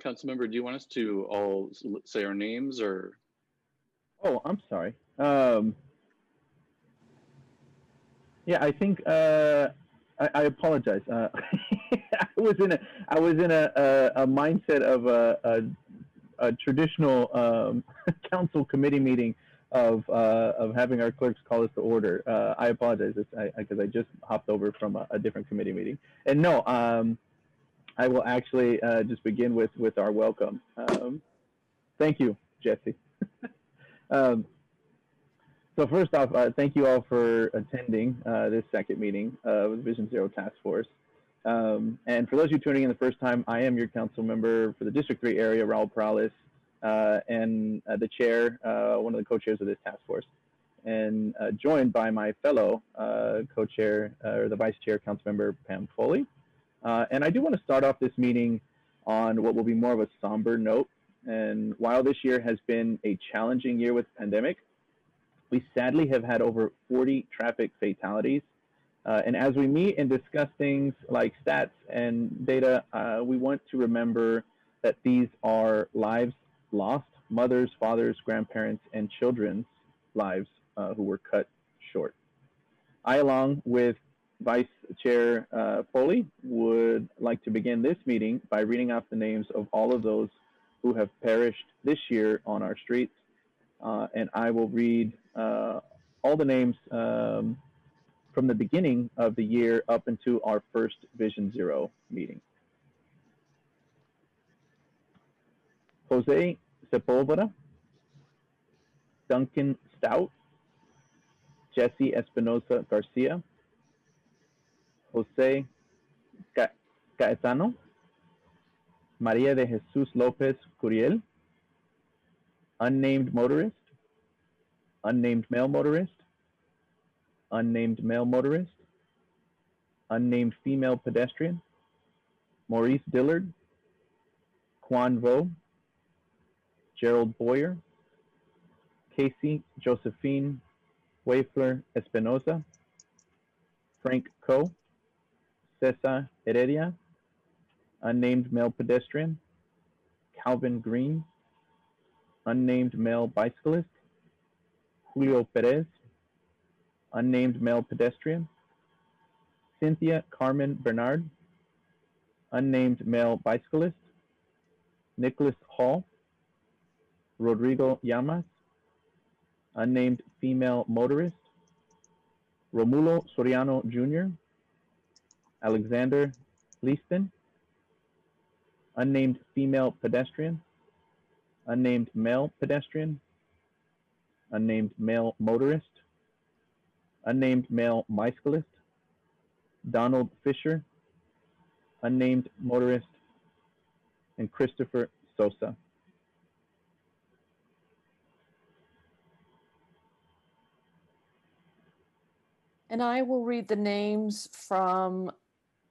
Councilmember, do you want us to all say our names or? Oh, I'm sorry. Um, yeah, I think uh, I, I apologize. Uh, I was in a I was in a, a, a mindset of a, a, a traditional um, council committee meeting of uh, of having our clerks call us to order. Uh, I apologize because I, 'cause I just hopped over from a, a different committee meeting. And no, um, I will actually uh, just begin with with our welcome. Um, thank you, Jesse. um, so first off, uh, thank you all for attending uh, this second meeting of the Vision Zero Task Force. Um, and for those of you tuning in the first time, I am your council member for the District 3 area, Raul Peralez, uh, and uh, the chair, uh, one of the co-chairs of this task force, and joined by my fellow co-chair, or the vice chair, council member Pam Foley. And I do want to start off this meeting on what will be more of a somber note. And while this year has been a challenging year with pandemic, we sadly have had over 40 traffic fatalities. Uh, and as we meet and discuss things like stats and data, uh, we want to remember that these are lives lost, mothers, fathers, grandparents, and children's lives uh, who were cut short. I, along with Vice Chair uh, Foley, would like to begin this meeting by reading off the names of all of those who have perished this year on our streets. Uh, and I will read uh, all the names um, from the beginning of the year up into our first Vision Zero meeting. Jose Sepulveda, Duncan Stout, Jesse Espinosa Garcia, Jose Caetano, Maria de Jesus Lopez Curiel, unnamed motorist, unnamed male motorist, unnamed male motorist, unnamed female pedestrian, Maurice Dillard, Quan Vo, Gerald Boyer, Casey Josephine Wafler Espinosa, Frank Coe, Cesar Heredia, unnamed male pedestrian, Calvin Green, unnamed male bicyclist, Julio Perez, unnamed male pedestrian, Cynthia Carmen Bernard, unnamed male bicyclist, Nicholas Hall, Rodrigo Llamas, unnamed female motorist, Romulo Soriano Jr., Alexander Leaston, unnamed female pedestrian, unnamed male pedestrian, unnamed male motorist, unnamed male bicyclist, Donald Fisher, unnamed motorist, and Christopher Sosa. And I will read the names from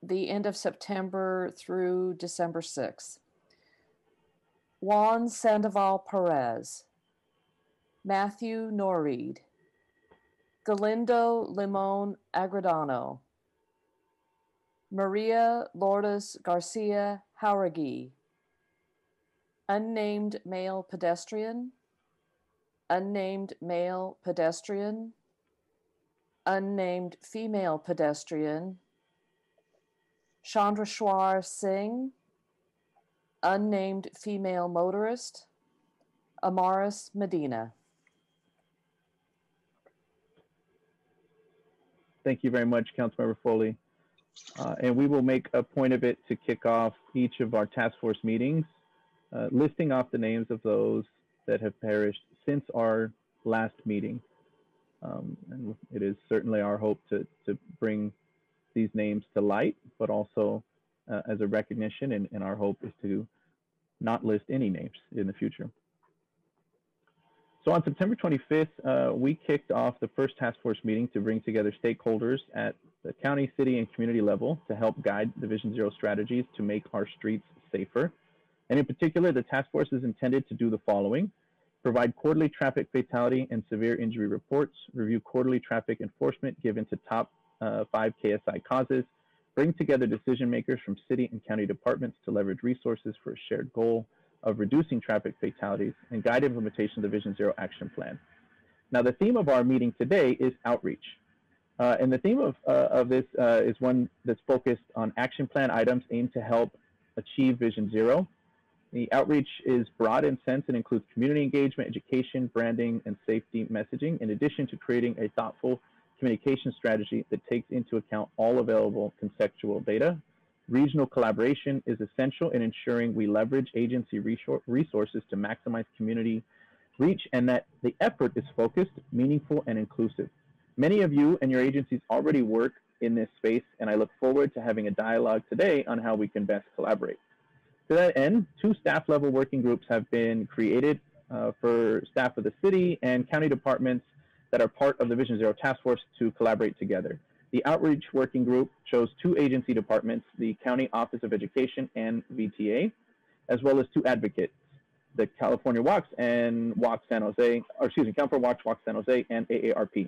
the end of September through December 6th. Juan Sandoval Perez, Matthew Norreed, Galindo Limon Agradano, Maria Lourdes Garcia Jauregui, unnamed male pedestrian, unnamed male pedestrian, unnamed female pedestrian, Chandrashwar Singh, unnamed female motorist, Amaris Medina. Thank you very much, Councilmember Foley. Uh, and we will make a point of it to kick off each of our task force meetings, uh, listing off the names of those that have perished since our last meeting. Um, and it is certainly our hope to, to bring these names to light, but also uh, as a recognition, and, and our hope is to not list any names in the future. So on September 25th, uh, we kicked off the first task force meeting to bring together stakeholders at the county, city, and community level to help guide the Vision Zero strategies to make our streets safer. And in particular, the task force is intended to do the following. Provide quarterly traffic fatality and severe injury reports, review quarterly traffic enforcement given to top uh, five KSI causes, bring together decision makers from city and county departments to leverage resources for a shared goal of reducing traffic fatalities, and guide implementation of the Vision Zero action plan. Now, the theme of our meeting today is outreach. Uh, and the theme of, uh, of this uh, is one that's focused on action plan items aimed to help achieve Vision Zero. The outreach is broad in sense and includes community engagement, education, branding, and safety messaging, in addition to creating a thoughtful communication strategy that takes into account all available contextual data. Regional collaboration is essential in ensuring we leverage agency resources to maximize community reach and that the effort is focused, meaningful, and inclusive. Many of you and your agencies already work in this space, and I look forward to having a dialogue today on how we can best collaborate. To that end, two staff level working groups have been created uh, for staff of the city and county departments that are part of the Vision Zero Task Force to collaborate together. The Outreach Working Group chose two agency departments, the County Office of Education and VTA, as well as two advocates, the California Walks and Walk San Jose, or excuse me, California Walks, Walk San Jose, and AARP,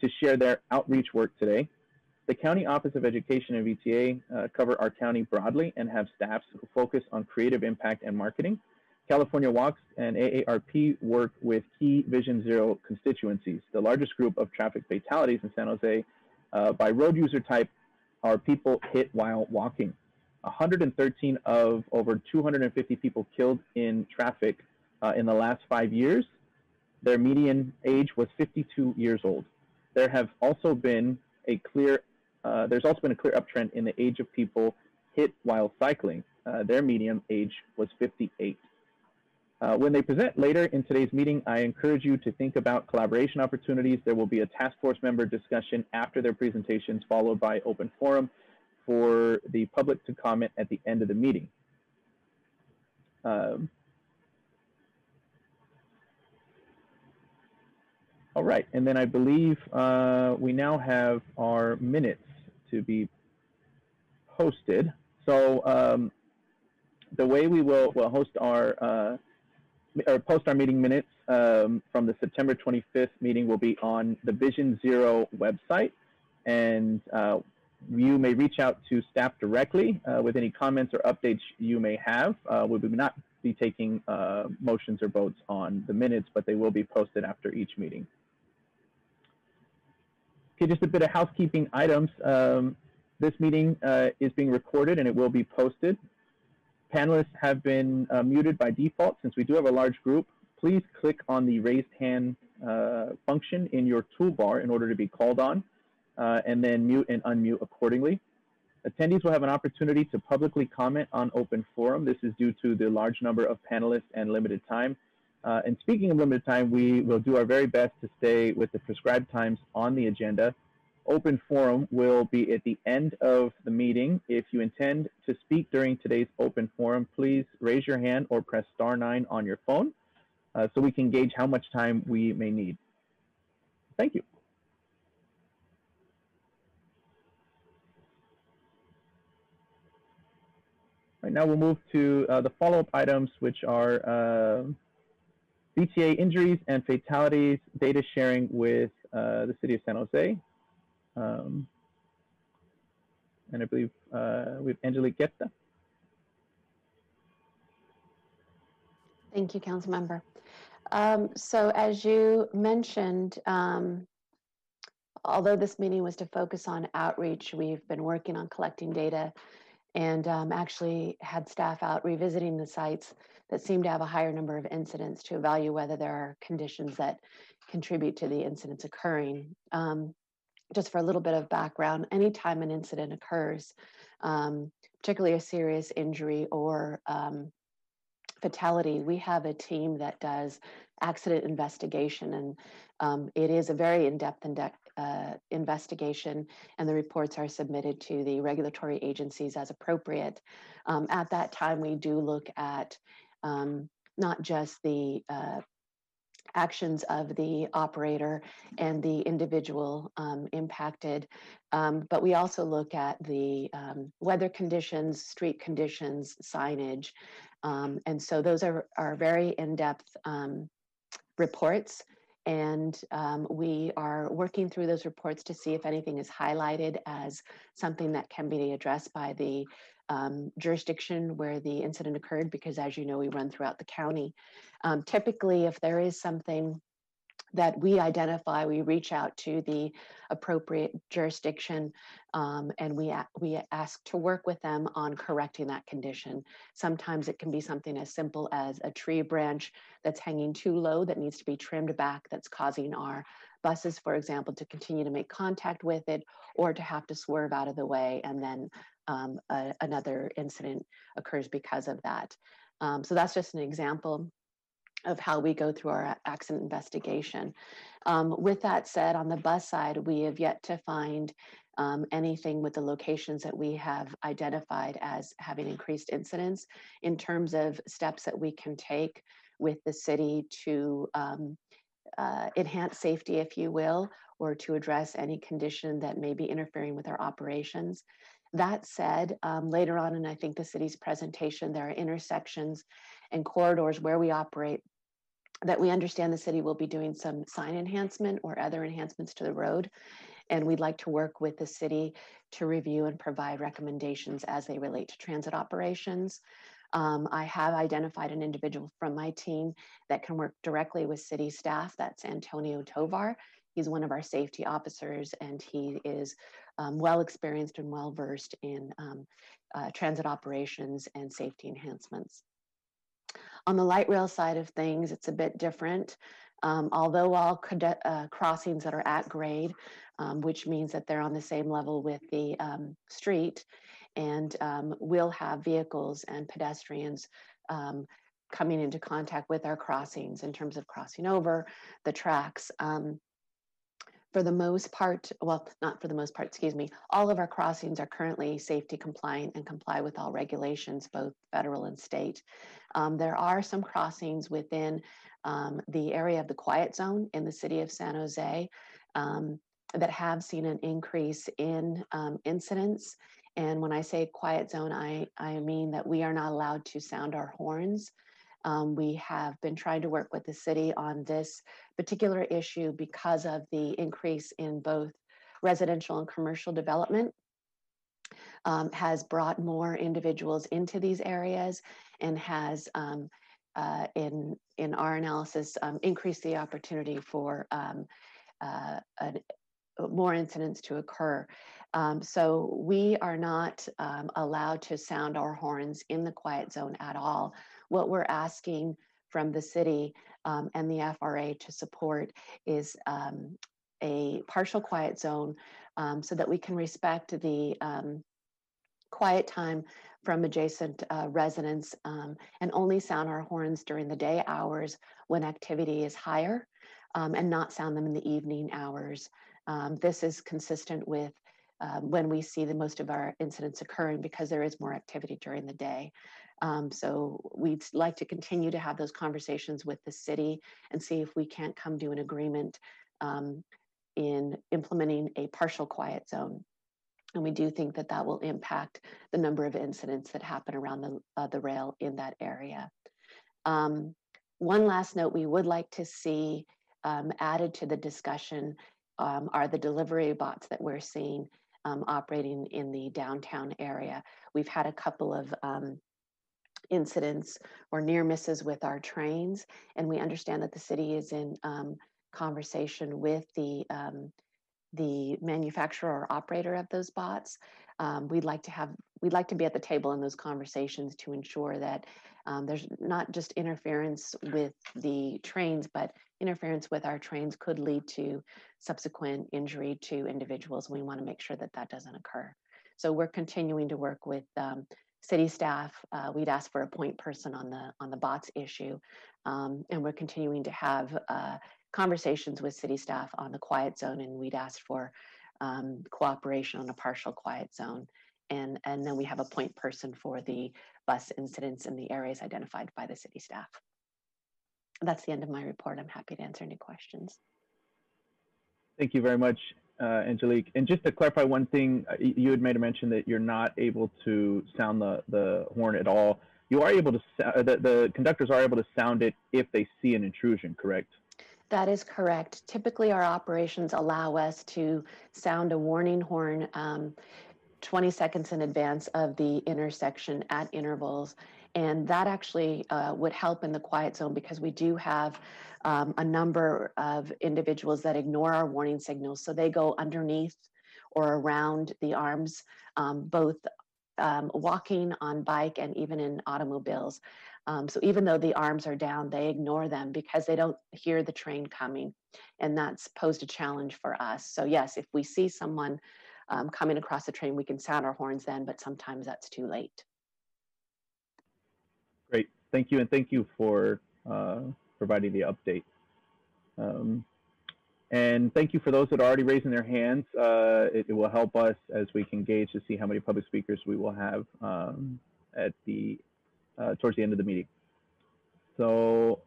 to share their outreach work today. The County Office of Education and VTA uh, cover our county broadly and have staffs who focus on creative impact and marketing. California Walks and AARP work with key Vision Zero constituencies. The largest group of traffic fatalities in San Jose uh, by road user type are people hit while walking. 113 of over 250 people killed in traffic uh, in the last five years. Their median age was 52 years old. There have also been a clear, uh, there's also been a clear uptrend in the age of people hit while cycling. Uh, their median age was 58. Uh, when they present later in today's meeting, I encourage you to think about collaboration opportunities. There will be a task force member discussion after their presentations, followed by open forum for the public to comment at the end of the meeting. Um, all right, and then I believe uh, we now have our minutes to be posted. So um, the way we will, will host our uh, or post our meeting minutes um, from the September 25th meeting will be on the Vision Zero website. And uh, you may reach out to staff directly uh, with any comments or updates you may have. Uh, we will not be taking uh, motions or votes on the minutes, but they will be posted after each meeting. Okay, just a bit of housekeeping items. Um, this meeting uh, is being recorded and it will be posted Panelists have been uh, muted by default since we do have a large group. Please click on the raised hand uh, function in your toolbar in order to be called on, uh, and then mute and unmute accordingly. Attendees will have an opportunity to publicly comment on open forum. This is due to the large number of panelists and limited time. Uh, and speaking of limited time, we will do our very best to stay with the prescribed times on the agenda open forum will be at the end of the meeting. If you intend to speak during today's open forum, please raise your hand or press star nine on your phone uh, so we can gauge how much time we may need. Thank you. Right now we'll move to uh, the follow-up items, which are uh, VTA injuries and fatalities data sharing with uh, the city of San Jose. Um, and I believe uh, have Angelique Gaeta. Thank you, Council Member. Um, so as you mentioned, um, although this meeting was to focus on outreach, we've been working on collecting data and um, actually had staff out revisiting the sites that seem to have a higher number of incidents to evaluate whether there are conditions that contribute to the incidents occurring. Um, just for a little bit of background, anytime an incident occurs, um, particularly a serious injury or um, fatality, we have a team that does accident investigation, and um, it is a very in-depth uh, investigation, and the reports are submitted to the regulatory agencies as appropriate. Um, at that time, we do look at um, not just the uh, actions of the operator and the individual um, impacted. Um, but we also look at the um, weather conditions, street conditions, signage. Um, and so those are, are very in-depth um, reports and um, we are working through those reports to see if anything is highlighted as something that can be addressed by the um, jurisdiction where the incident occurred, because as you know, we run throughout the county. Um, typically, if there is something that we identify, we reach out to the appropriate jurisdiction um, and we, we ask to work with them on correcting that condition. Sometimes it can be something as simple as a tree branch that's hanging too low that needs to be trimmed back that's causing our buses, for example, to continue to make contact with it or to have to swerve out of the way and then um, a, another incident occurs because of that. Um, so that's just an example of how we go through our accident investigation. Um, with that said, on the bus side, we have yet to find um, anything with the locations that we have identified as having increased incidents in terms of steps that we can take with the city to um, uh, enhance safety, if you will, or to address any condition that may be interfering with our operations. That said, um, later on in I think the city's presentation, there are intersections and corridors where we operate that we understand the city will be doing some sign enhancement or other enhancements to the road. And we'd like to work with the city to review and provide recommendations as they relate to transit operations. Um, I have identified an individual from my team that can work directly with city staff. That's Antonio Tovar. He's one of our safety officers and he is um, well experienced and well versed in um, uh, transit operations and safety enhancements. On the light rail side of things, it's a bit different. Um, although all cadet, uh, crossings that are at grade, um, which means that they're on the same level with the um, street, and um, we'll have vehicles and pedestrians coming into contact with our crossings in terms of crossing over the tracks. Um, for the most part, well, not for the most part, excuse me, all of our crossings are currently safety compliant and comply with all regulations, both federal and state. Um, there are some crossings within um, the area of the quiet zone in the city of San Jose um, that have seen an increase in um, incidents. And when I say quiet zone, I, I mean that we are not allowed to sound our horns um, we have been trying to work with the city on this particular issue because of the increase in both residential and commercial development. Um, has brought more individuals into these areas and has um, uh, in in our analysis um, increased the opportunity for um, uh, an, more incidents to occur. Um, so we are not um, allowed to sound our horns in the quiet zone at all what we're asking from the city um, and the FRA to support is um, a partial quiet zone um, so that we can respect the um, quiet time from adjacent uh, residents um, and only sound our horns during the day hours when activity is higher um, and not sound them in the evening hours. this is consistent with when we see the most of our incidents occurring because there is more activity during the day. Um, so we'd like to continue to have those conversations with the city and see if we can't come to an agreement um, in implementing a partial quiet zone. And we do think that that will impact the number of incidents that happen around the, uh, the rail in that area. Um, one last note we would like to see um, added to the discussion um, are the delivery bots that we're seeing um, operating in the downtown area. We've had a couple of um, incidents or near misses with our trains. And we understand that the city is in um, conversation with the um, the manufacturer or operator of those bots. Um, we'd like to have we'd like to be at the table in those conversations to ensure that um, there's not just interference with the trains, but interference with our trains could lead to subsequent injury to individuals. We want to make sure that that doesn't occur. So we're continuing to work with um, city staff. Uh, we'd asked for a point person on the on the bots issue, um, and we're continuing to have uh, conversations with city staff on the quiet zone, and we'd asked for um, cooperation on a partial quiet zone. And, and then we have a point person for the bus incidents in the areas identified by the city staff. That's the end of my report. I'm happy to answer any questions. Thank you very much Angelique. And just to clarify one thing, uh, you had made a mention that you're not able to sound the, the horn at all. You are able to, uh, the, the conductors are able to sound it if they see an intrusion, correct? That is correct. Typically, our operations allow us to sound a warning horn um, 20 seconds in advance of the intersection at intervals. And that actually uh, would help in the quiet zone because we do have um, a number of individuals that ignore our warning signals. So they go underneath or around the arms, um, both um, walking on bike and even in automobiles. Um, so even though the arms are down, they ignore them because they don't hear the train coming. And that's posed a challenge for us. So yes, if we see someone um, coming across the train, we can sound our horns then, but sometimes that's too late. Thank you, and thank you for uh, providing the update. Um, and thank you for those that are already raising their hands. Uh, it, it, will help us as we can gauge to see how many public speakers we will have um, at the uh, towards the end of the meeting. So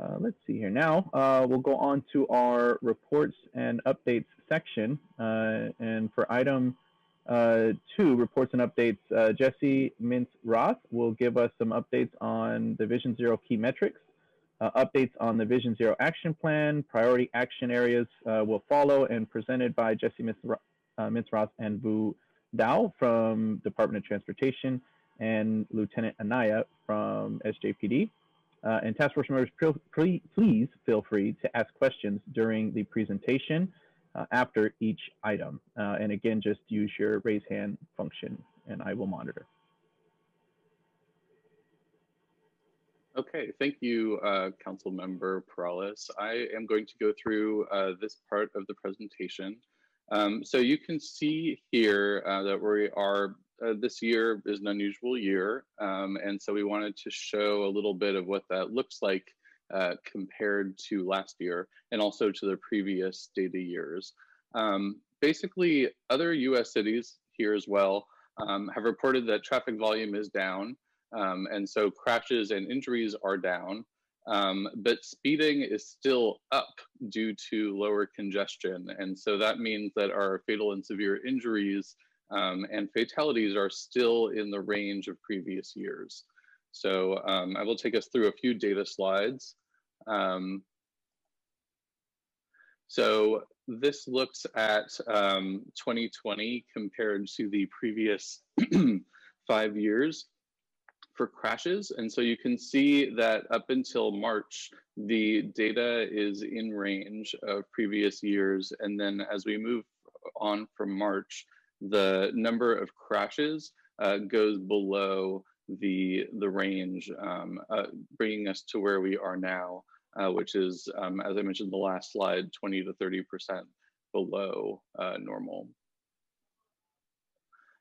uh, let's see here now. Uh, we'll go on to our reports and updates section. Uh, and for item uh, two, reports and updates, uh, Jesse Mintz Roth will give us some updates on the Vision Zero key metrics. updates on the Vision Zero action plan, priority action areas will follow and presented by Jesse Mintz Roth and Vu Dao from Department of Transportation and Lieutenant Anaya from SJPD. Uh, and task force members, please feel free to ask questions during the presentation uh, after each item. Uh, and again, just use your raise hand function and I will monitor. Okay, thank you, uh, Council Member Peralez. I am going to go through uh, this part of the presentation. Um, so you can see here uh, that we are uh, this year is an unusual year. Um, and so we wanted to show a little bit of what that looks like uh, compared to last year and also to the previous data years. Um, basically, other US cities here as well um, have reported that traffic volume is down. Um, and so crashes and injuries are down. Um, but speeding is still up due to lower congestion. And so that means that our fatal and severe injuries um, and fatalities are still in the range of previous years. So um, I will take us through a few data slides. Um, so this looks at um, 2020 um, compared to the previous five years for crashes. And so you can see that up until March, the data is in range of previous years. And then as we move on from March, the number of crashes uh, goes below the the range, um, uh, bringing us to where we are now, uh, which is, um, as I mentioned in the last slide, 20 to 30 percent below uh, normal.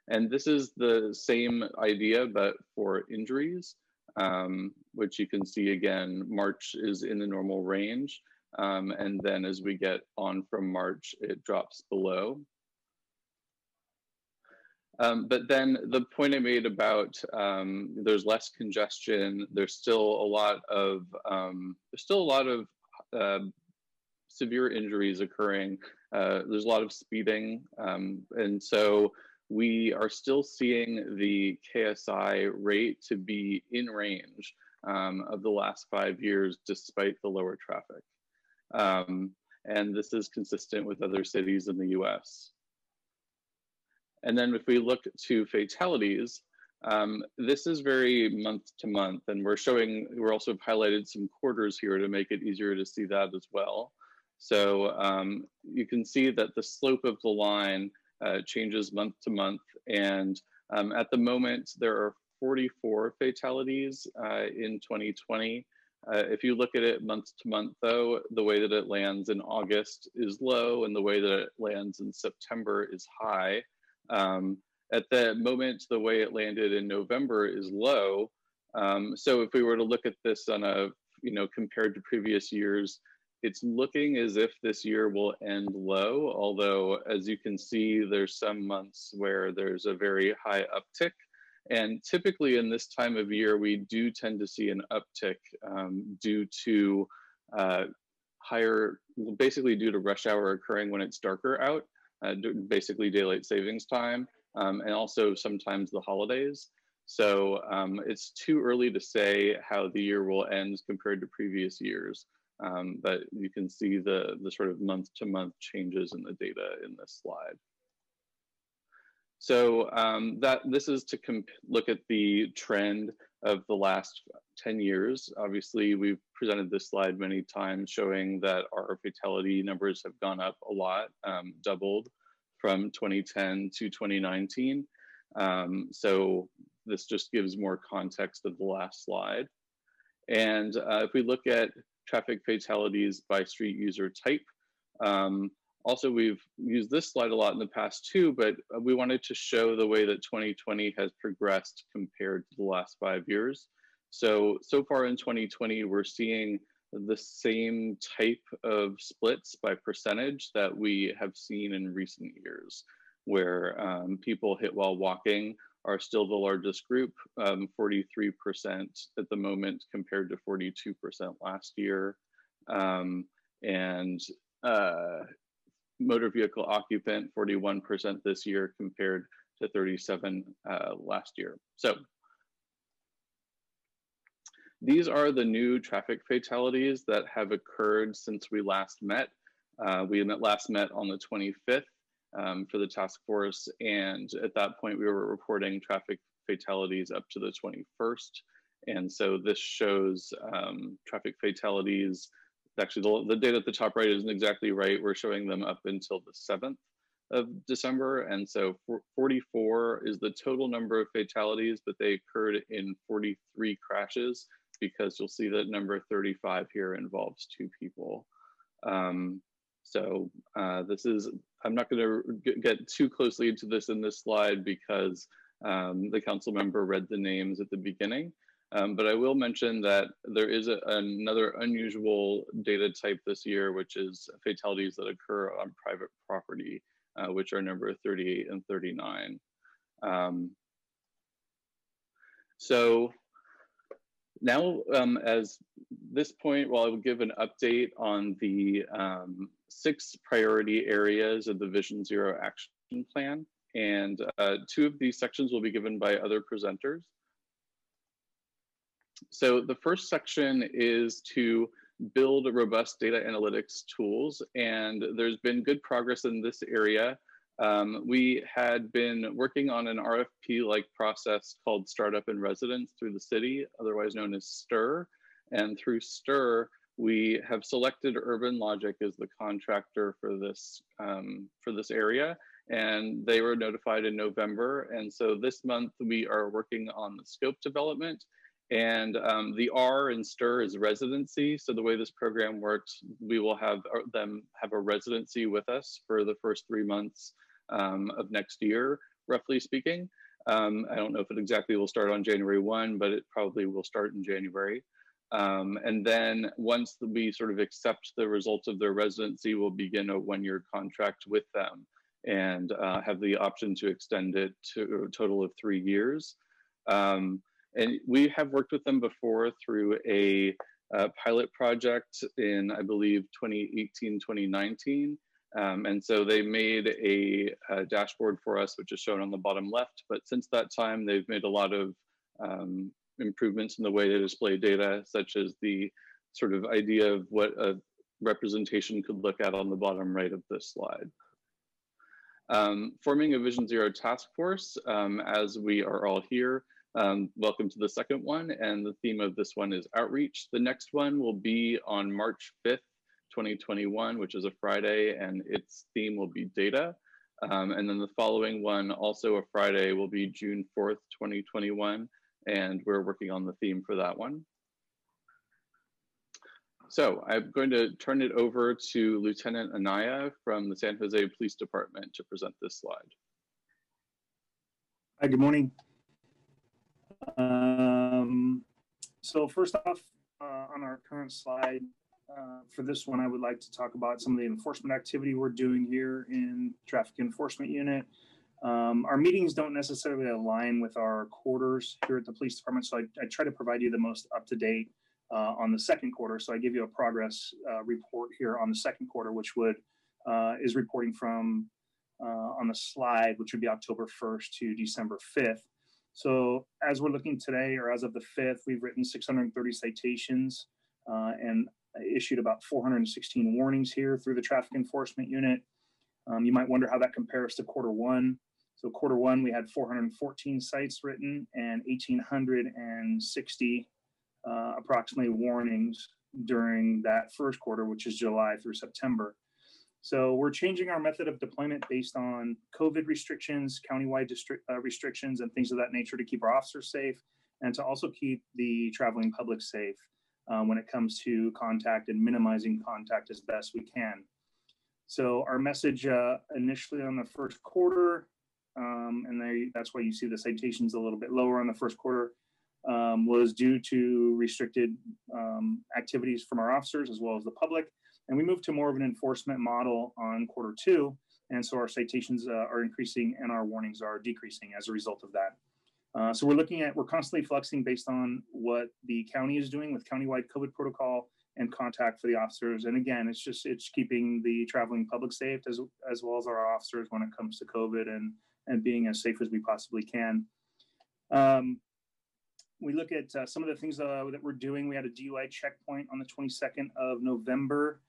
And this is the same idea, but for injuries, um, which you can see again, March is in the normal range. Um, and then as we get on from March, it drops below. Um, but then the point I made about um, there's less congestion, there's still a lot of um, there's still a lot of uh, severe injuries occurring. Uh, there's a lot of speeding, um, and so we are still seeing the KSI rate to be in range um, of the last five years, despite the lower traffic. Um, and this is consistent with other cities in the U.S. And then if we look to fatalities, um, this is very month to month, and we're showing, we're also highlighted some quarters here to make it easier to see that as well. So um, you can see that the slope of the line uh, changes month to month, and um, at the moment there are 44 fatalities uh, in 2020. Uh, if you look at it month to month, though, the way that it lands in August is low, and the way that it lands in September is high. Um, at the moment, the way it landed in November is low. Um, so if we were to look at this on a, you know, compared to previous years, it's looking as if this year will end low, although as you can see, there's some months where there's a very high uptick. And typically in this time of year, we do tend to see an uptick um, due to uh, higher, basically due to rush hour occurring when it's darker out uh, basically daylight savings time, um, and also sometimes the holidays. So um, it's too early to say how the year will end compared to previous years. Um, but you can see the, the sort of month to month changes in the data in this slide. So um, that this is to look at the trend of the last 10 years. Obviously, we've presented this slide many times showing that our fatality numbers have gone up a lot, um, doubled from 2010 to 2019. Um, so this just gives more context of the last slide. And uh, if we look at traffic fatalities by street user type, um, also, we've used this slide a lot in the past too, but uh, we wanted to show the way that 2020 has progressed compared to the last five years. So, so far in 2020, we're seeing the same type of splits by percentage that we have seen in recent years, where um, people hit while walking are still the largest group, 43% um, at the moment compared to 42% last year. Um, and uh, motor vehicle occupant, 41% this year compared to 37 uh, last year. So these are the new traffic fatalities that have occurred since we last met. Uh, we met, last met on the 25th um, for the task force, and at that point we were reporting traffic fatalities up to the 21st. And so this shows um, traffic fatalities actually the, the data at the top right isn't exactly right. We're showing them up until the 7th of December. And so 44 is the total number of fatalities, but they occurred in 43 crashes because you'll see that number 35 here involves two people. Um, so uh, this is, I'm not gonna get too closely into this in this slide because um, the council member read the names at the beginning. Um, but I will mention that there is a, another unusual data type this year, which is fatalities that occur on private property, uh, which are number 38 and 39. Um, so now, um, as this point, well, I will give an update on the um, six priority areas of the Vision Zero Action Plan. And uh, two of these sections will be given by other presenters. So the first section is to build robust data analytics tools, and there's been good progress in this area. Um, we had been working on an RFP-like process called Startup in Residence through the city, otherwise known as STIR. And through STIR, we have selected UrbanLogiq as the contractor for this um, for this area, and they were notified in November. And so this month we are working on the scope development and um, the R in STIR is residency. So the way this program works, we will have uh, them have a residency with us for the first three months um, of next year, roughly speaking. Um, I don't know if it exactly will start on January 1, but it probably will start in January. Um, and then once we sort of accept the results of their residency, we'll begin a one-year contract with them and uh, have the option to extend it to a total of three years. Um, and we have worked with them before through a, a pilot project in, I believe, 2018, 2019. Um, and so they made a, a, dashboard for us, which is shown on the bottom left. But since that time, they've made a lot of um, improvements in the way they display data, such as the sort of idea of what a representation could look at on the bottom right of this slide. Um, forming a Vision Zero task force, um, as we are all here, um, welcome to the second one, and the theme of this one is outreach. The next one will be on March 5th, 2021, which is a Friday, and its theme will be data. Um, and then the following one, also a Friday, will be June 4th, 2021, and we're working on the theme for that one. So I'm going to turn it over to Lieutenant Anaya from the San Jose Police Department to present this slide. Hi, good morning. Um, so first off, uh, on our current slide, uh, for this one, I would like to talk about some of the enforcement activity we're doing here in Traffic Enforcement Unit. Um, our meetings don't necessarily align with our quarters here at the police department, so I, I try to provide you the most up-to-date uh, on the second quarter. So I give you a progress uh, report here on the second quarter, which would uh, is reporting from uh, on the slide, which would be October 1st to December 5th. So as we're looking today, or as of the 5th, we've written 630 citations. Uh, and issued about 416 warnings here through the traffic enforcement unit. Um, you might wonder how that compares to quarter one. So quarter one, we had 414 cites written and 1,860 uh, approximately warnings during that first quarter, which is July through September. So we're changing our method of deployment based on COVID restrictions, countywide district uh, restrictions, and things of that nature to keep our officers safe and to also keep the traveling public safe um, when it comes to contact and minimizing contact as best we can. So our message uh, initially on the first quarter, um, and they, that's why you see the citations a little bit lower on the first quarter, um, was due to restricted um, activities from our officers as well as the public. And we moved to more of an enforcement model on quarter two. And so our citations uh, are increasing and our warnings are decreasing as a result of that. Uh, so we're looking at, we're constantly flexing based on what the county is doing with countywide COVID protocol and contact for the officers. And again, it's just, it's keeping the traveling public safe as, as well as our officers when it comes to COVID and, and being as safe as we possibly can. Um, we look at uh, some of the things uh, that we're doing. We had a DUI checkpoint on the 22nd of November.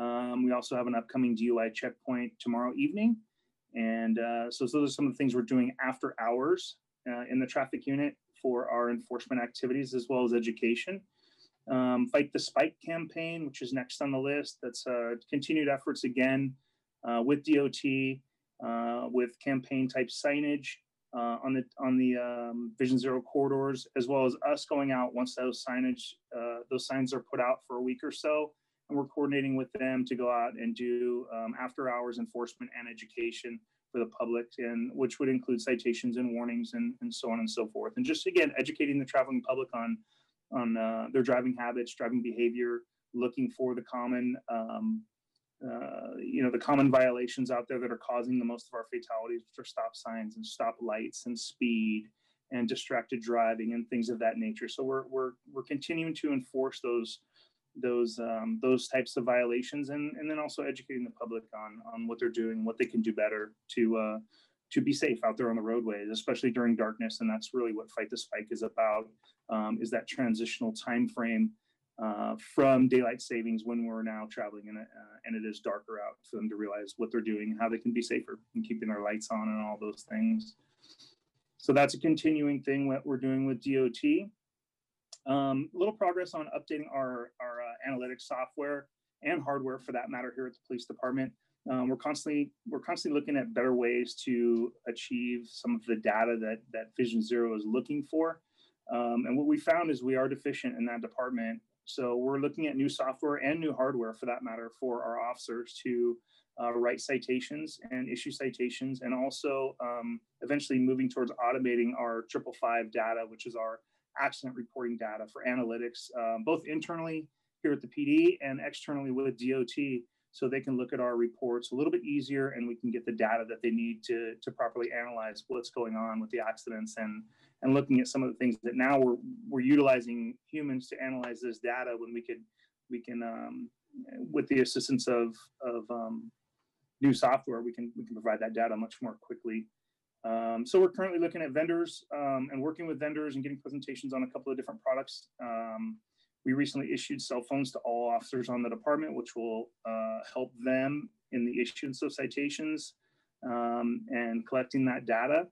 Um, we also have an upcoming DUI checkpoint tomorrow evening. And uh, so those are some of the things we're doing after hours uh, in the traffic unit for our enforcement activities as well as education. Um, Fight the Spike campaign, which is next on the list. That's uh, continued efforts again uh, with DOT, with campaign type signage uh, on the on the um, Vision Zero corridors, as well as us going out once those signage uh, those signs are put out for a week or so, and we're coordinating with them to go out and do um, after hours enforcement and education for the public, and which would include citations and warnings and, and so on and so forth, and just again educating the traveling public on on uh, their driving habits, driving behavior, looking for the common um, uh, you know, the common violations out there that are causing the most of our fatalities, which are stop signs and stop lights and speed and distracted driving and things of that nature. So we're we're we're continuing to enforce those those um, those types of violations and and then also educating the public on on what they're doing, what they can do better to uh, to be safe out there on the roadways, especially during darkness. And that's really what Fight the Spike is about. Um, is that transitional time frame uh, from daylight savings when we're now traveling in a, uh, and it is darker out for them to realize what they're doing and how they can be safer and keeping their lights on and all those things. So that's a continuing thing what we're doing with DOT. Um, little progress on updating our, our uh, analytics software and hardware for that matter here at the police department. Um, we're constantly we're constantly looking at better ways to achieve some of the data that that Vision Zero is looking for. Um, and what we found is we are deficient in that department so we're looking at new software and new hardware for that matter for our officers to uh, write citations and issue citations, and also um, eventually moving towards automating our triple five data, which is our accident reporting data for analytics, um, both internally here at the PD and externally with DOT, so they can look at our reports a little bit easier, and we can get the data that they need to to properly analyze what's going on with the accidents and and looking at some of the things that now we're we're utilizing humans to analyze this data when we could we can um, with the assistance of of um, new software we can we can provide that data much more quickly. Um, so we're currently looking at vendors um, and working with vendors and getting presentations on a couple of different products. Um, we recently issued cell phones to all officers on the department, which will uh, help them in the issuance of citations um, and collecting that data.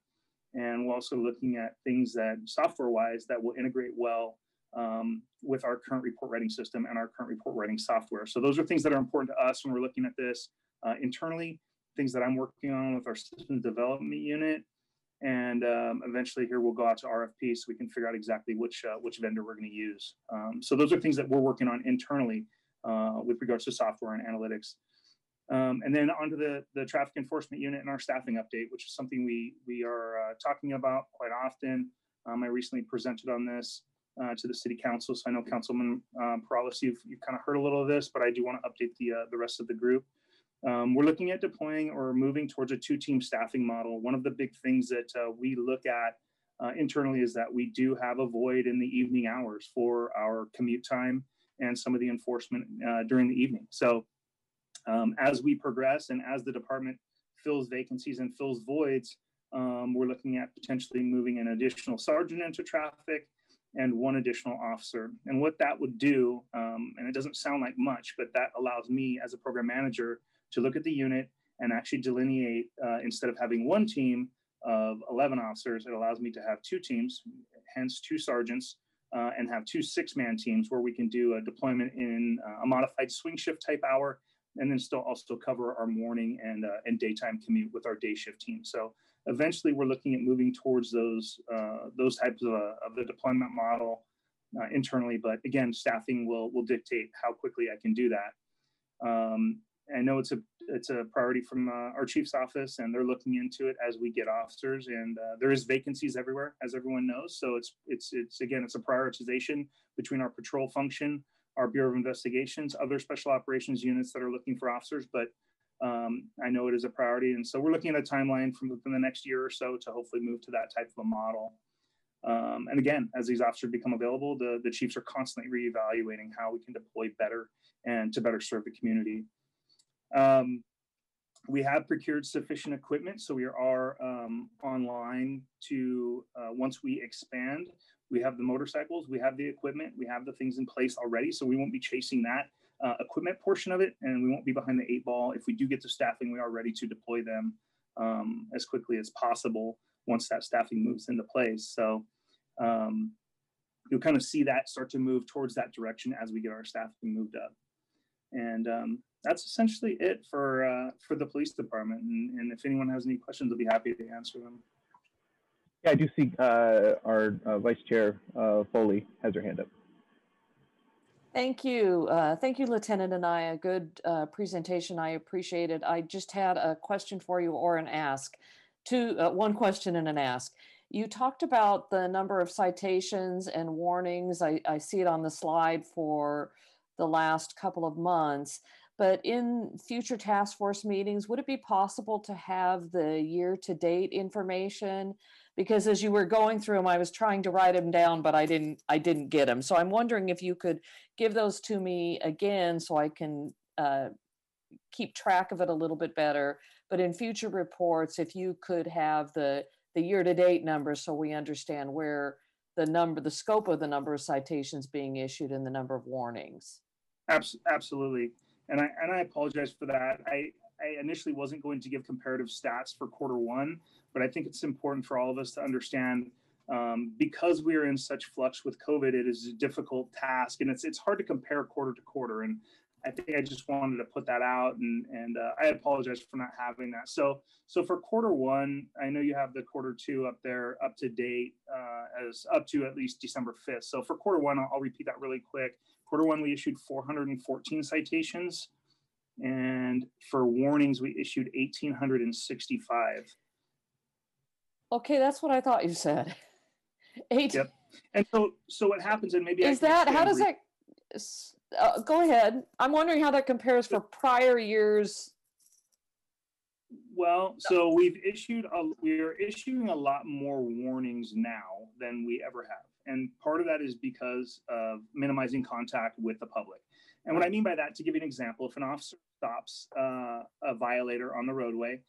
And we're also looking at things that software wise that will integrate well um, with our current report writing system and our current report writing software. So those are things that are important to us when we're looking at this uh, internally, things that I'm working on with our system development unit. And um, eventually here we'll go out to RFP so we can figure out exactly which, uh, which vendor we're gonna use. Um, so those are things that we're working on internally uh, with regards to software and analytics. Um, and then onto the, the traffic enforcement unit and our staffing update, which is something we, we are uh, talking about quite often. Um, I recently presented on this uh, to the city council. So I know Councilman uh, Peralez, you've, you've kind of heard a little of this, but I do want to update the, uh, the rest of the group. Um, we're looking at deploying or moving towards a two-team staffing model. One of the big things that uh, we look at uh, internally is that we do have a void in the evening hours for our commute time and some of the enforcement uh, during the evening. So um, as we progress and as the department fills vacancies and fills voids, um, we're looking at potentially moving an additional sergeant into traffic and one additional officer. And what that would do, um, and it doesn't sound like much, but that allows me as a program manager to look at the unit and actually delineate uh, instead of having one team of 11 officers, it allows me to have two teams, hence two sergeants, uh, and have two six man teams where we can do a deployment in uh, a modified swing shift type hour and then still also cover our morning and, uh, and daytime commute with our day shift team. So eventually we're looking at moving towards those, uh, those types of, uh, of the deployment model internally. But again, staffing will, will dictate how quickly I can do that. Um, I know it's a it's a priority from uh, our chief's office, and they're looking into it as we get officers. And uh, there is vacancies everywhere, as everyone knows. So it's it's it's again it's a prioritization between our patrol function, our Bureau of Investigations, other special operations units that are looking for officers. But um, I know it is a priority, and so we're looking at a timeline from within the next year or so to hopefully move to that type of a model. Um, and again, as these officers become available, the, the chiefs are constantly reevaluating how we can deploy better and to better serve the community. Um, we have procured sufficient equipment, so we are um, online to uh, once we expand. We have the motorcycles, we have the equipment, we have the things in place already, so we won't be chasing that uh, equipment portion of it, and we won't be behind the eight ball. If we do get the staffing, we are ready to deploy them um, as quickly as possible once that staffing moves into place. So um, you'll kind of see that start to move towards that direction as we get our staffing moved up. And um, that's essentially it for uh, for the police department. And, and, if anyone has any questions, I'll be happy to answer them. Yeah, I do see uh, our uh, Vice Chair uh, Foley has her hand up. Thank you. Uh, thank you, Lieutenant Anaya. Good uh, presentation. I appreciate it. I just had a question for you or an ask. Two, one question and an ask. You talked about the number of citations and warnings. I, I see it on the slide for the last couple of months. But in future task force meetings, would it be possible to have the year to date information? Because as you were going through them, I was trying to write them down, but I didn't. I didn't get them. So I'm wondering if you could give those to me again, so I can uh, keep track of it a little bit better. But in future reports, if you could have the the year to date numbers, so we understand where the number, the scope of the number of citations being issued, and the number of warnings. Absolutely and I and I apologize for that. I I initially wasn't going to give comparative stats for quarter one, but I think it's important for all of us to understand um, because we are in such flux with COVID. It is a difficult task, and it's it's hard to compare quarter to quarter. And I think I just wanted to put that out, and and uh, I apologize for not having that. So so for quarter one, I know you have the quarter two up there, up to date uh, as up to at least December fifth. So for quarter one, I'll, I'll repeat that really quick. Quarter one, we issued 414 citations. And for warnings, we issued 1,865. Okay, that's what I thought you said. Eight. Yep. And so, so what happens, and maybe is that how does that? Uh, go ahead. I'm wondering how that compares for prior years. Well, so we've issued a, we are issuing a lot more warnings now than we ever have. And part of that is because of minimizing contact with the public. And what I mean by that, to give you an example, if an officer stops uh, a violator on the roadway,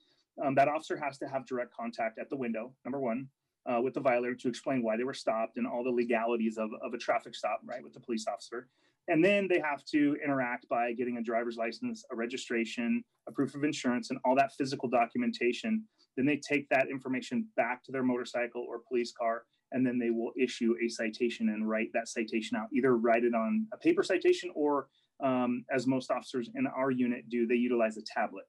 um, that officer has to have direct contact at the window, number one, uh, with the violator to explain why they were stopped and all the legalities of, of a traffic stop, right, with the police officer. And then they have to interact by getting a driver's license, a registration, a proof of insurance, and all that physical documentation. Then they take that information back to their motorcycle or police car and then they will issue a citation and write that citation out. Either write it on a paper citation or, um, as most officers in our unit do, they utilize a tablet.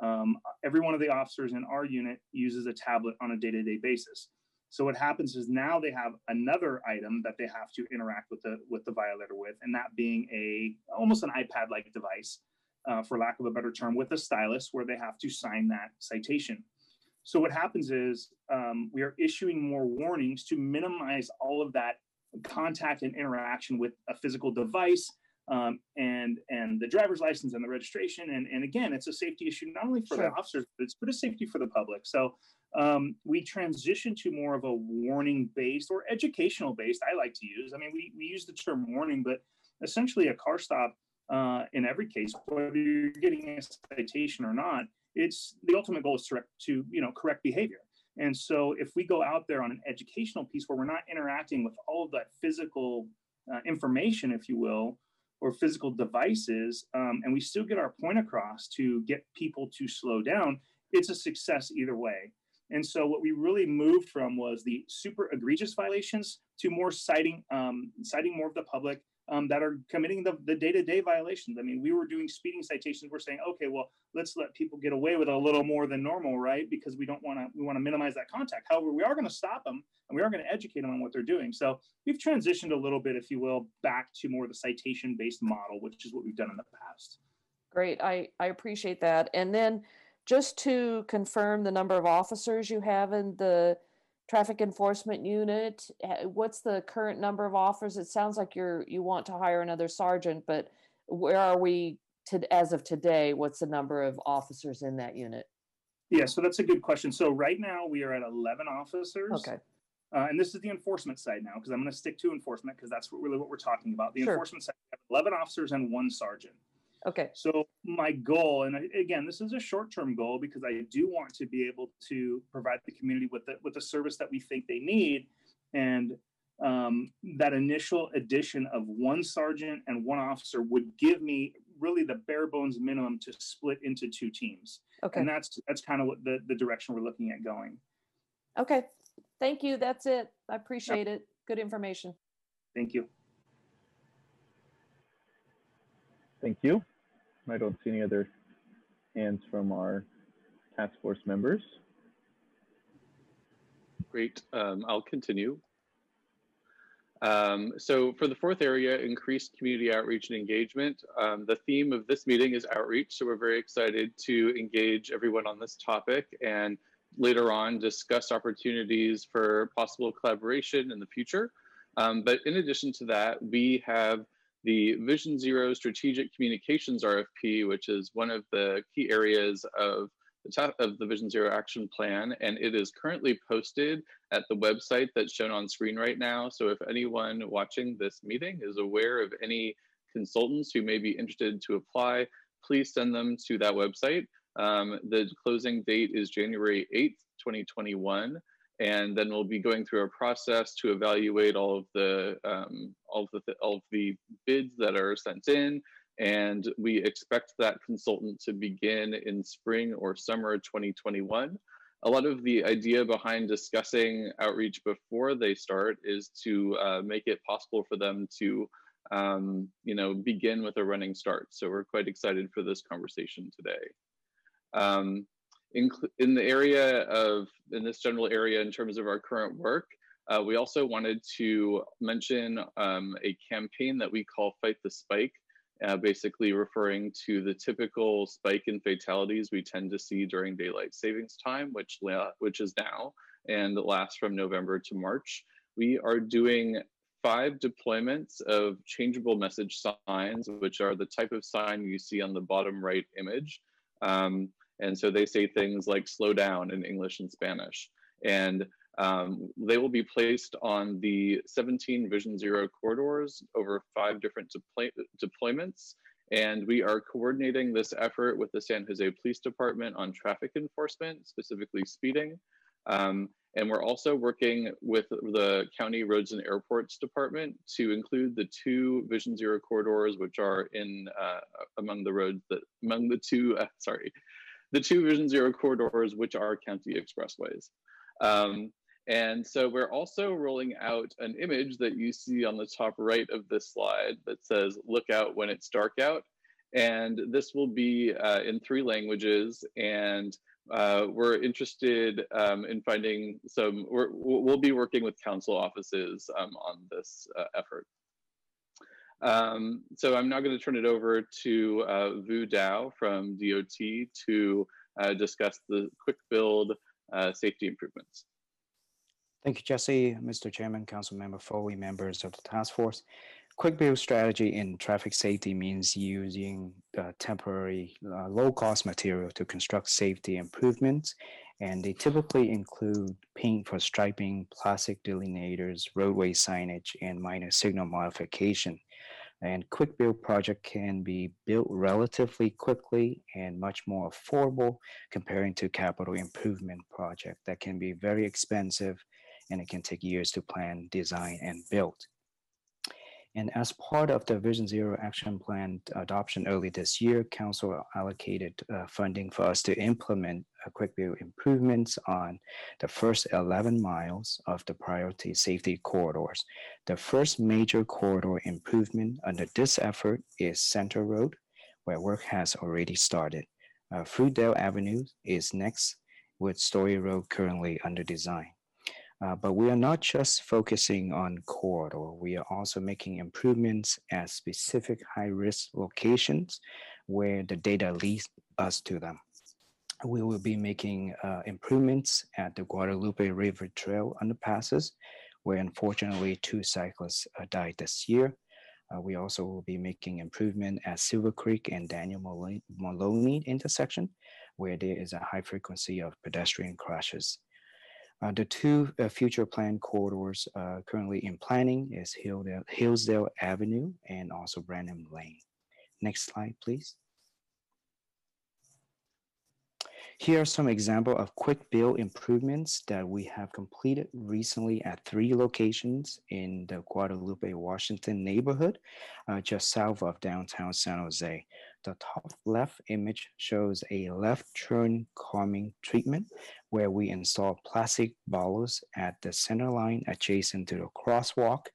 Um, every one of the officers in our unit uses a tablet on a day-to-day basis. So what happens is now they have another item that they have to interact with the with the violator with, and that being a almost an iPad-like device, uh, for lack of a better term, with a stylus where they have to sign that citation. So what happens is um, we are issuing more warnings to minimize all of that contact and interaction with a physical device um, and and the driver's license and the registration. And, and again, it's a safety issue not only for sure. the officers, but it's but a safety for the public. So um, we transition to more of a warning based or educational based. I like to use. I mean, we we use the term warning, but essentially a car stop uh, in every case, whether you're getting a citation or not, it's the ultimate goal is to, to you know correct behavior And so if we go out there on an educational piece where we're not interacting with all of that physical uh, information, if you will, or physical devices, um, and we still get our point across to get people to slow down, it's a success either way. And so what we really moved from was the super egregious violations to more citing, um, citing more of the public um, that are committing the, the day-to-day violations. I mean, we were doing speeding citations. We're saying, okay, well, let's let people get away with a little more than normal, right? Because we don't want to, we want to minimize that contact. However, we are going to stop them and we are going to educate them on what they're doing. So we've transitioned a little bit, if you will, back to more of the citation-based model, which is what we've done in the past. Great, I, I appreciate that. And then just to confirm the number of officers you have in the traffic enforcement unit, eh, what's the current number of officers? It sounds like you're, you want to hire another sergeant, but where are we to, as of today? What's the number of officers in that unit? Yeah, so that's a good question. So right now we are at 11 officers. Okay, Uh, and this is the enforcement side now, because I'm going to stick to enforcement because that's what, really what we're talking about. The Sure. enforcement side, we have 11 officers and one sergeant. Okay, So my goal, and again, this is a short-term goal because I do want to be able to provide the community with the with the service that we think they need, and um, that initial addition of one sergeant and one officer would give me really the bare bones minimum to split into two teams, okay, and that's that's kind of what the the direction we're looking at going. okay. Thank you, that's it. I appreciate it. Good information. Thank you. Thank you. I don't see any other hands from our task force members. Great. Um, I'll continue. Um, so for the fourth area, increased community outreach and engagement, um, the theme of this meeting is outreach. So we're very excited to engage everyone on this topic and later on discuss opportunities for possible collaboration in the future. Um, but in addition to that, we have the Vision Zero Strategic Communications RFP, which is one of the key areas of the top of the Vision Zero Action Plan, and it is currently posted at the website that's shown on screen right now. So if anyone watching this meeting is aware of any consultants who may be interested to apply, please send them to that website. Um, the closing date is January 8th, 2021 and then we'll be going through a process to evaluate all of the um, all of the all of the bids that are sent in, and we expect that consultant to begin in spring or summer 2021. A lot of the idea behind discussing outreach before they start is to uh, make it possible for them to, um, you know, begin with a running start. So we're quite excited for this conversation today. Um, in, in the area of, in this general area in terms of our current work, uh, we also wanted to mention um, a campaign that we call Fight the Spike, uh, basically referring to the typical spike in fatalities we tend to see during daylight savings time, which, which is now and lasts from November to March. We are doing five deployments of changeable message signs, which are the type of sign you see on the bottom right image. Um, and so they say things like slow down in English and Spanish. And um, they will be placed on the 17 Vision Zero corridors over five different deploy deployments. And we are coordinating this effort with the San Jose Police Department on traffic enforcement, specifically speeding. Um, and we're also working with the County Roads and Airports Department to include the two Vision Zero corridors, which are in uh, among the roads that among the two, uh, sorry, the two Vision Zero corridors, which are county expressways. Um, and so we're also rolling out an image that you see on the top right of this slide that says, look out when it's dark out. And this will be uh, in three languages. And uh, we're interested um, in finding some, we will be working with council offices um, on this uh, effort. Um, so I'm now going to turn it over to uh, Vu Dao from DOT to uh, discuss the quick build uh, safety improvements. Thank you, Jesse, Mr. Chairman, Council Member Foley, members of the task force. Quick build strategy in traffic safety means using uh, temporary uh, low-cost material to construct safety improvements, and they typically include paint for striping, plastic delineators, roadway signage, and minor signal modification. And quick build project can be built relatively quickly and much more affordable comparing to capital improvement project that can be very expensive and it can take years to plan, design, and build. And as part of the Vision Zero Action Plan adoption early this year, Council allocated uh, funding for us to implement quick build improvements on the first 11 miles of the priority safety corridors. The first major corridor improvement under this effort is Senter Road, where work has already started. Uh, Fruitdale Avenue is next, with Story Road currently under design. Uh, but we are not just focusing on corridor, we are also making improvements at specific high risk locations where the data leads us to them. We will be making uh, improvements at the Guadalupe River Trail underpasses, where unfortunately two cyclists uh, died this year. Uh, we also will be making improvement at Silver Creek and Daniel Maloney intersection, where there is a high frequency of pedestrian crashes. Uh, the two uh, future planned corridors uh, currently in planning is Hillsdale, Hillsdale Avenue and also Branham Lane. Next slide, please. Here are some example of quick build improvements that we have completed recently at three locations in the Guadalupe, Washington neighborhood, uh, just south of downtown San Jose. The top left image shows a left turn calming treatment where we install plastic bottles at the center line adjacent to the crosswalk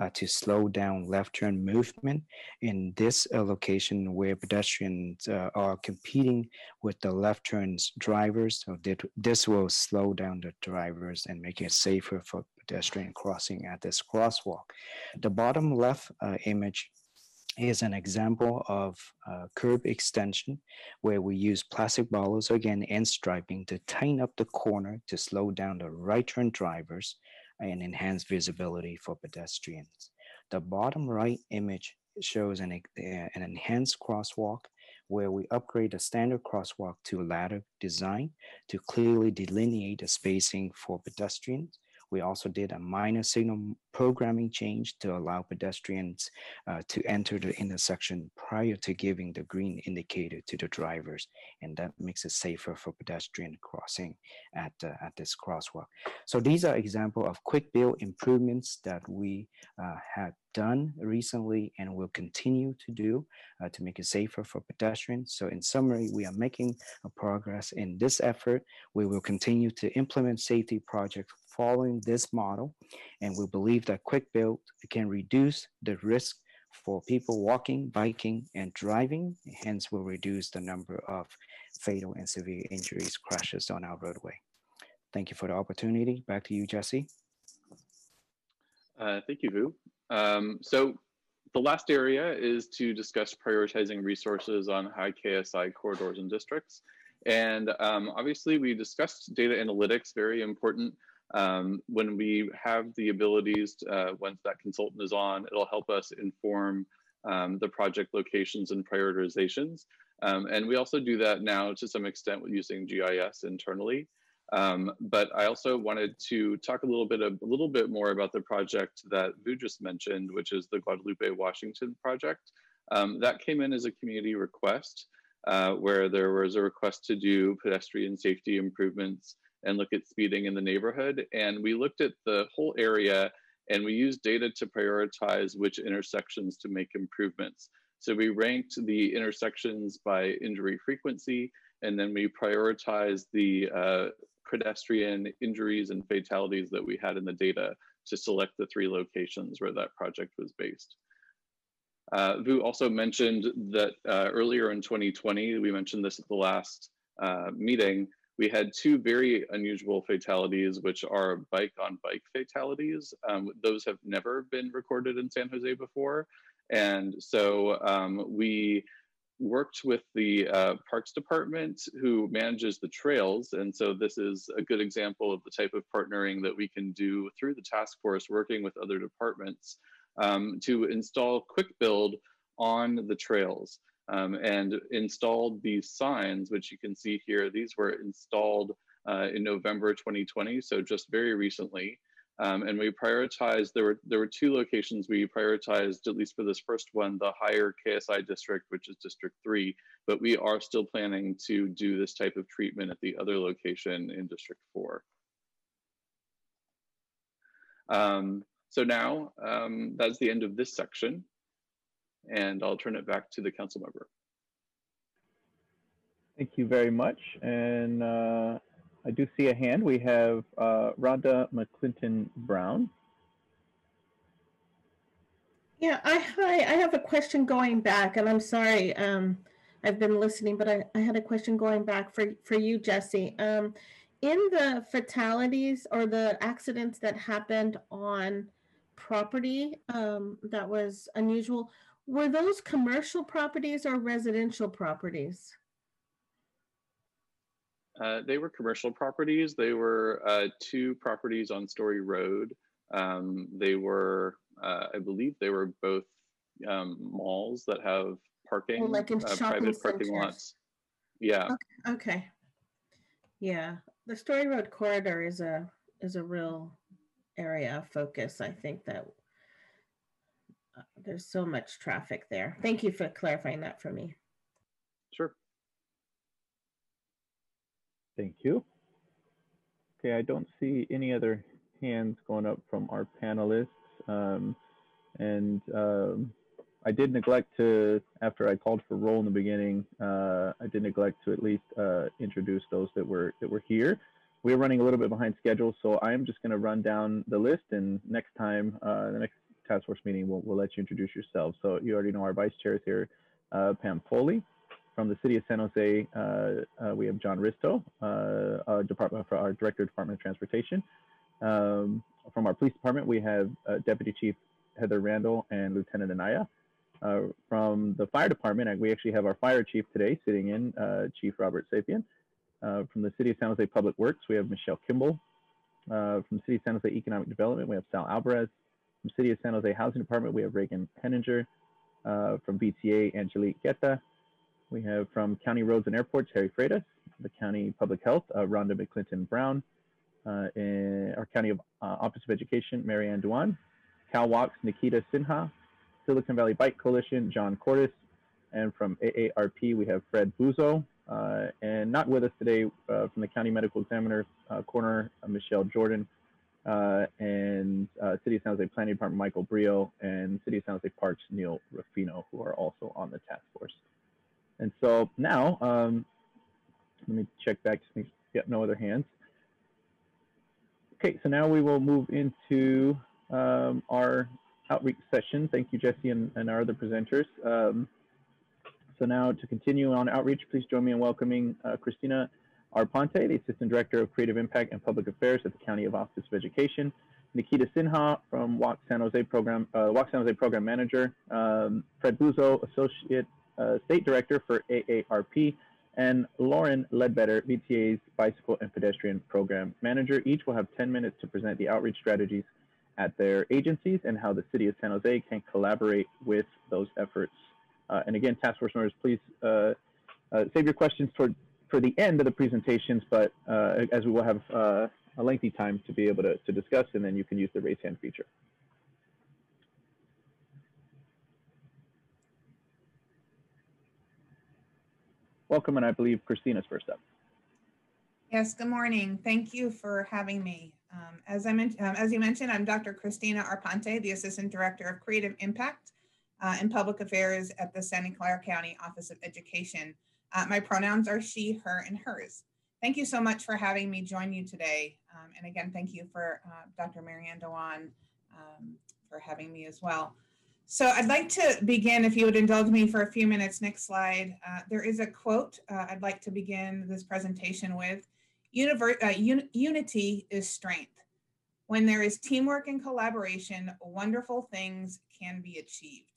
uh, to slow down left turn movement in this uh, location where pedestrians uh, are competing with the left turns drivers. So this will slow down the drivers and make it safer for pedestrian crossing at this crosswalk. The bottom left uh, image is an example of uh, curb extension where we use plastic bottles again and striping to tighten up the corner to slow down the right turn drivers and enhance visibility for pedestrians. The bottom right image shows an, uh, an enhanced crosswalk where we upgrade the standard crosswalk to ladder design to clearly delineate the spacing for pedestrians we also did a minor signal programming change to allow pedestrians uh, to enter the intersection prior to giving the green indicator to the drivers. And that makes it safer for pedestrian crossing at, uh, at this crosswalk. So these are example of quick build improvements that we uh, had done recently and will continue to do uh, to make it safer for pedestrians. So in summary, we are making progress in this effort. We will continue to implement safety projects following this model, and we believe that quick build can reduce the risk for people walking, biking, and driving, hence will reduce the number of fatal and severe injuries, crashes on our roadway. Thank you for the opportunity. Back to you, Jesse. Uh, thank you, Vu. Um, so the last area is to discuss prioritizing resources on high KSI corridors and districts. And um, obviously we discussed data analytics, very important. Um, when we have the abilities, to, uh, once that consultant is on, it'll help us inform um, the project locations and prioritizations. Um, and we also do that now to some extent with using GIS internally. Um, but I also wanted to talk a little bit a, a little bit more about the project that Vu just mentioned, which is the Guadalupe Washington project. Um, that came in as a community request, uh, where there was a request to do pedestrian safety improvements and look at speeding in the neighborhood. And we looked at the whole area and we used data to prioritize which intersections to make improvements. So we ranked the intersections by injury frequency, and then we prioritized the uh, pedestrian injuries and fatalities that we had in the data to select the three locations where that project was based. Uh, Vu also mentioned that uh, earlier in 2020, we mentioned this at the last uh, meeting, we had two very unusual fatalities, which are bike on bike fatalities. Um, those have never been recorded in San Jose before. And so um, we worked with the uh, Parks Department who manages the trails. And so this is a good example of the type of partnering that we can do through the task force working with other departments um, to install quick build on the trails um, and installed these signs, which you can see here. These were installed uh, in November 2020, so just very recently. Um, and we prioritized, there were, there were two locations we prioritized, at least for this first one, the higher KSI district, which is District 3, but we are still planning to do this type of treatment at the other location in District 4. Um, so now um, that's the end of this section, and I'll turn it back to the council member. Thank you very much. And uh, I do see a hand. We have uh, Rhonda McClinton Brown. Yeah, I hi, I have a question going back, and I'm sorry, um, I've been listening, but I, I had a question going back for, for you, Jesse. Um, in the fatalities or the accidents that happened on property um, that was unusual, were those commercial properties or residential properties? Uh, they were commercial properties. They were uh, two properties on Story Road. Um, they were, uh, I believe, they were both um, malls that have parking, Oh, like in uh, private parking lots. Yeah, Okay. Yeah, the Story Road corridor is a is a real area of focus. I think that there's so much traffic there. Thank you for clarifying that for me. sure. Thank you. Okay, I don't see any other hands going up from our panelists. Um, and um, I did neglect to, after I called for roll in the beginning, uh, I did neglect to at least uh, introduce those that were that were here. We're running a little bit behind schedule, so I'm just going to run down the list, and next time, uh, the next task force meeting, we'll, we'll let you introduce yourselves. So you already know our vice chair is here, uh, Pam Foley. From the city of San Jose, uh, uh, we have John Ristow, uh, our department, for our director of Department of Transportation. Um, from our police department, we have uh, Deputy Chief Heather Randol and Lieutenant Anaya. Uh, from the fire department, uh, we actually have our fire chief today sitting in, uh, Chief Robert Sapien. Uh, from the city of San Jose Public Works, we have Michelle Kimball. Uh, from the city of San Jose Economic Development, we have Sal Alvarez. From city of San Jose Housing Department, we have Ragan Henninger. Uh, from VTA, Angelique Gaeta. We have from County Roads and Airports, Harry Freitas. The County Public Health, uh, Rhonda McClinton Brown. Uh, and our County of, uh, Office of Education, Mary Ann Dewan. Cal Walks, Nikita Sinha. Silicon Valley Bike Coalition, John Cordes. And from AARP, we have Fred Buzo. Uh, and not with us today uh, from the County Medical Examiner uh, corner, Michelle Jorden. Uh, and uh, City of San Jose Planning Department, Michael Brilliot. And City of San Jose Parks, Neil Rufino, who are also on the task force. And so now, um, let me check back to yeah, no other hands. Okay, so now we will move into um, our outreach session. Thank you, Jesse, and, and our other presenters. Um, so now to continue on outreach, please join me in welcoming uh, Christina Arpante, the Assistant Director of Creative Impact and Public Affairs at the County of Office of Education, Nikita Sinha from Walk San Jose Program, uh, San Jose Program Manager, um, Fred Buzo, Associate uh, State Director for AARP, and Lauren Ledbetter, VTA's Bicycle and Pedestrian Program Manager. Each will have 10 minutes to present the outreach strategies at their agencies and how the City of San Jose can collaborate with those efforts. Uh, and again, task force members, please uh, uh, save your questions for, for the end of the presentations, but uh, as we will have uh, a lengthy time to be able to, to discuss, and then you can use the raise hand feature. Welcome, and I believe Christina's first up. Yes, good morning. Thank you for having me. Um, as I mentioned, um, as you mentioned, I'm Dr. Christina Arpante, the Assistant Director of Creative Impact uh, and Public Affairs at the Santa Clara County Office of Education. Uh, my pronouns are she, her, and hers. Thank you so much for having me join you today. Um, and again, thank you for uh, Dr. Mary Ann Dewan um, for having me as well. So I'd like to begin, if you would indulge me for a few minutes. Next slide. Uh, there is a quote uh, I'd like to begin this presentation with. Univer- uh, un- unity is strength. When there is teamwork and collaboration, wonderful things can be achieved.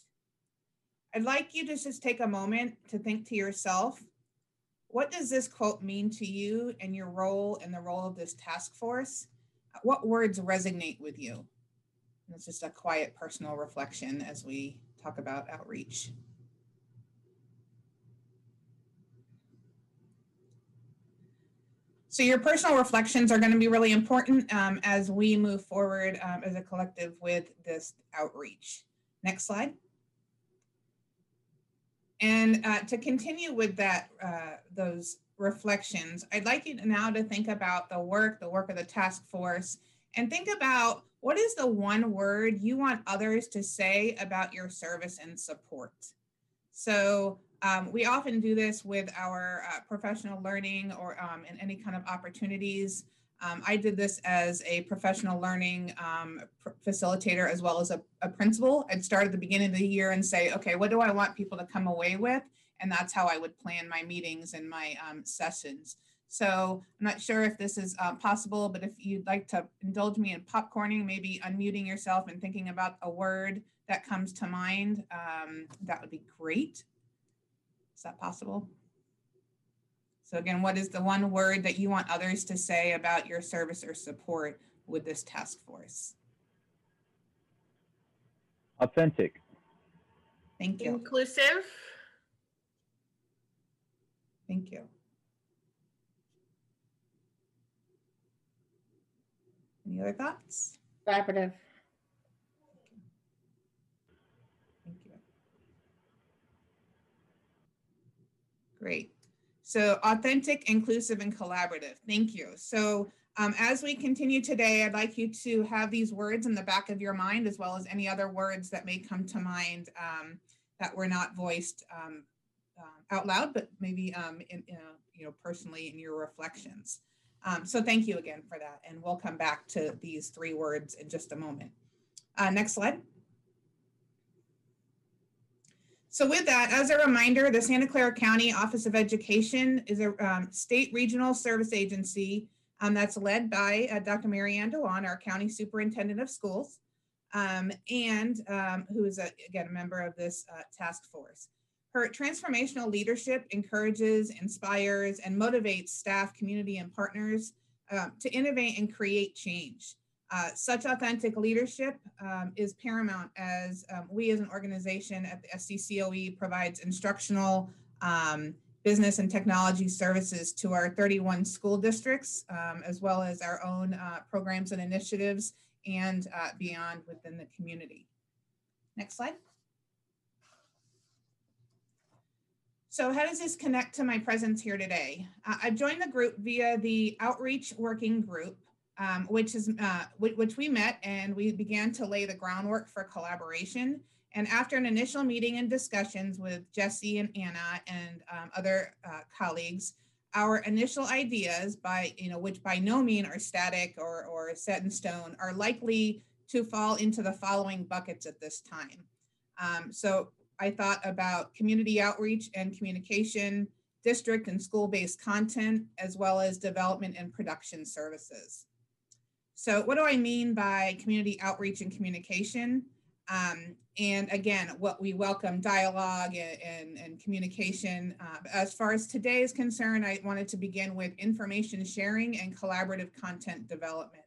I'd like you to just take a moment to think to yourself, what does this quote mean to you and your role and the role of this task force? What words resonate with you? And it's just a quiet personal reflection as we talk about outreach. So your personal reflections are going to be really important um, as we move forward um, as a collective with this outreach. Next slide. And uh, to continue with that, uh, those reflections, I'd like you now to think about the work, the work of the task force, and think about what is the one word you want others to say about your service and support. So um, we often do this with our uh, professional learning or um, in any kind of opportunities. Um, I did this as a professional learning um, facilitator as well as a, a, principal. I'd start at the beginning of the year and say, okay, what do I want people to come away with? And that's how I would plan my meetings and my um, sessions. So I'm not sure if this is uh, possible, but if you'd like to indulge me in popcorning, maybe unmuting yourself and thinking about a word that comes to mind, um, that would be great. Is that possible? So again, what is the one word that you want others to say about your service or support with this task force? Authentic. Thank you. Inclusive. Thank you. Any other thoughts? Collaborative. Thank you. Great. So authentic, inclusive, and collaborative. Thank you. So um, as we continue today, I'd like you to have these words in the back of your mind, as well as any other words that may come to mind um, that were not voiced um, uh, out loud, but maybe um, in, in, you know personally in your reflections. Um, so thank you again for that, and we'll come back to these three words in just a moment. Uh, next slide. So with that, as a reminder, the Santa Clara County Office of Education is a um, state regional service agency um, that's led by uh, Dr. Mary Ann Dewan, our County Superintendent of Schools, um, and um, who is, a, again, a member of this uh, task force. Her transformational leadership encourages, inspires, and motivates staff, community, and partners uh, to innovate and create change. Uh, such authentic leadership um, is paramount as um, we as an organization at the SCCOE provides instructional um, business and technology services to our 31 school districts, um, as well as our own uh, programs and initiatives and uh, beyond within the community. Next slide. So how does this connect to my presence here today? Uh, I've joined the group via the Outreach Working Group, um, which is uh, which we met and we began to lay the groundwork for collaboration. And after an initial meeting and discussions with Jesse and Anna and um, other uh, colleagues, our initial ideas, by you know, which by no means are static or or set in stone, are likely to fall into the following buckets at this time. Um, so I thought about community outreach and communication, district and school-based content, as well as development and production services. So what do I mean by community outreach and communication? Um, and again, what we welcome dialogue and, and, and communication. Uh, as far as today is concerned, I wanted to begin with information sharing and collaborative content development.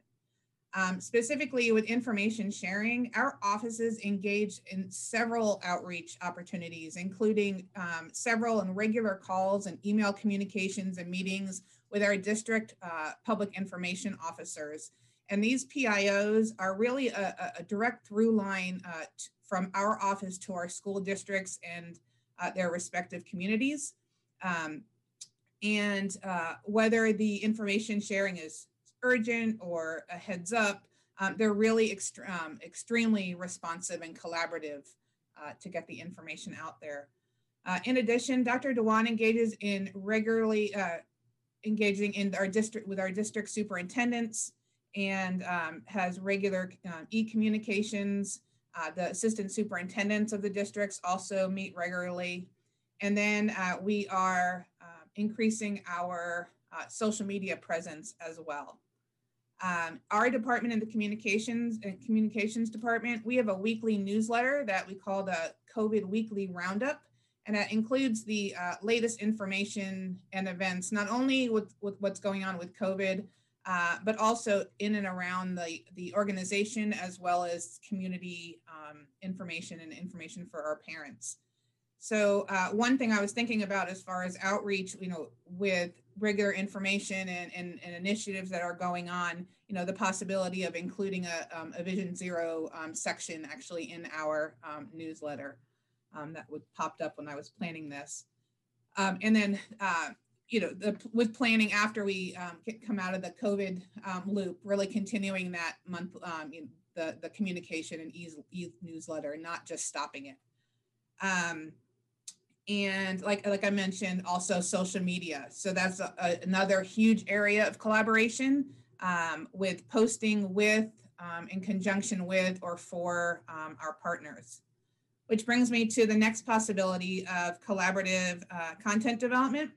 Um, specifically with information sharing, our offices engage in several outreach opportunities, including um, several and regular calls and email communications and meetings with our district uh, public information officers and these PIOs are really a, a direct through line uh, from our office to our school districts and uh, their respective communities. Um, and uh, whether the information sharing is urgent or a heads up, um, they're really ext um, extremely responsive and collaborative uh, to get the information out there. Uh, in addition, Dr. Dewan engages in regularly uh, engaging in our district with our district superintendents, and um, has regular um, e-communications. Uh, the assistant superintendents of the districts also meet regularly. And then uh, we are uh, increasing our uh, social media presence as well. Um, our department in the communications and communications department, we have a weekly newsletter that we call the COVID Weekly Roundup. And that includes the uh, latest information and events, not only with, with what's going on with COVID, uh, but also in and around the, the organization as well as community um, information and information for our parents. So uh, one thing I was thinking about as far as outreach, you know, with regular information and, and, and, initiatives that are going on, you know, the possibility of including a, um, a Vision Zero um, section actually in our um, newsletter um, that would popped up when I was planning this. Um, and then, uh, you know, the, with planning after we um, come out of the COVID loop, really continuing that month, know, the, the communication and e, newsletter, not just stopping it. Um, and like like I mentioned, also social media. So that's a, a, another huge area of collaboration um, with posting with, um, in conjunction with, or for um, our partners. Which brings me to the next possibility of collaborative uh, content development.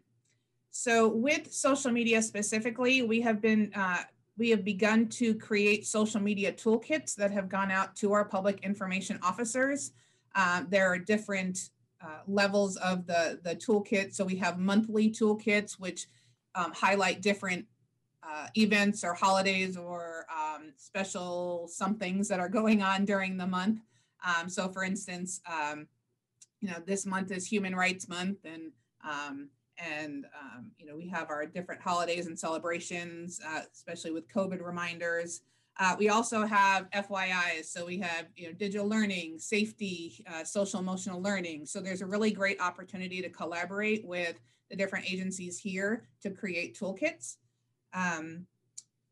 So with social media specifically, we have been uh, we have begun to create social media toolkits that have gone out to our public information officers. Uh, there are different uh, levels of the, the toolkit. So we have monthly toolkits, which um, highlight different uh, events or holidays or um, special somethings that are going on during the month. Um, so for instance, um, you know, this month is Human Rights Month and um, and um, you know we have our different holidays and celebrations, uh, especially with COVID reminders. Uh, we also have FYIs, so we have you know digital learning, safety, uh, social emotional learning. So there's a really great opportunity to collaborate with the different agencies here to create toolkits. Um,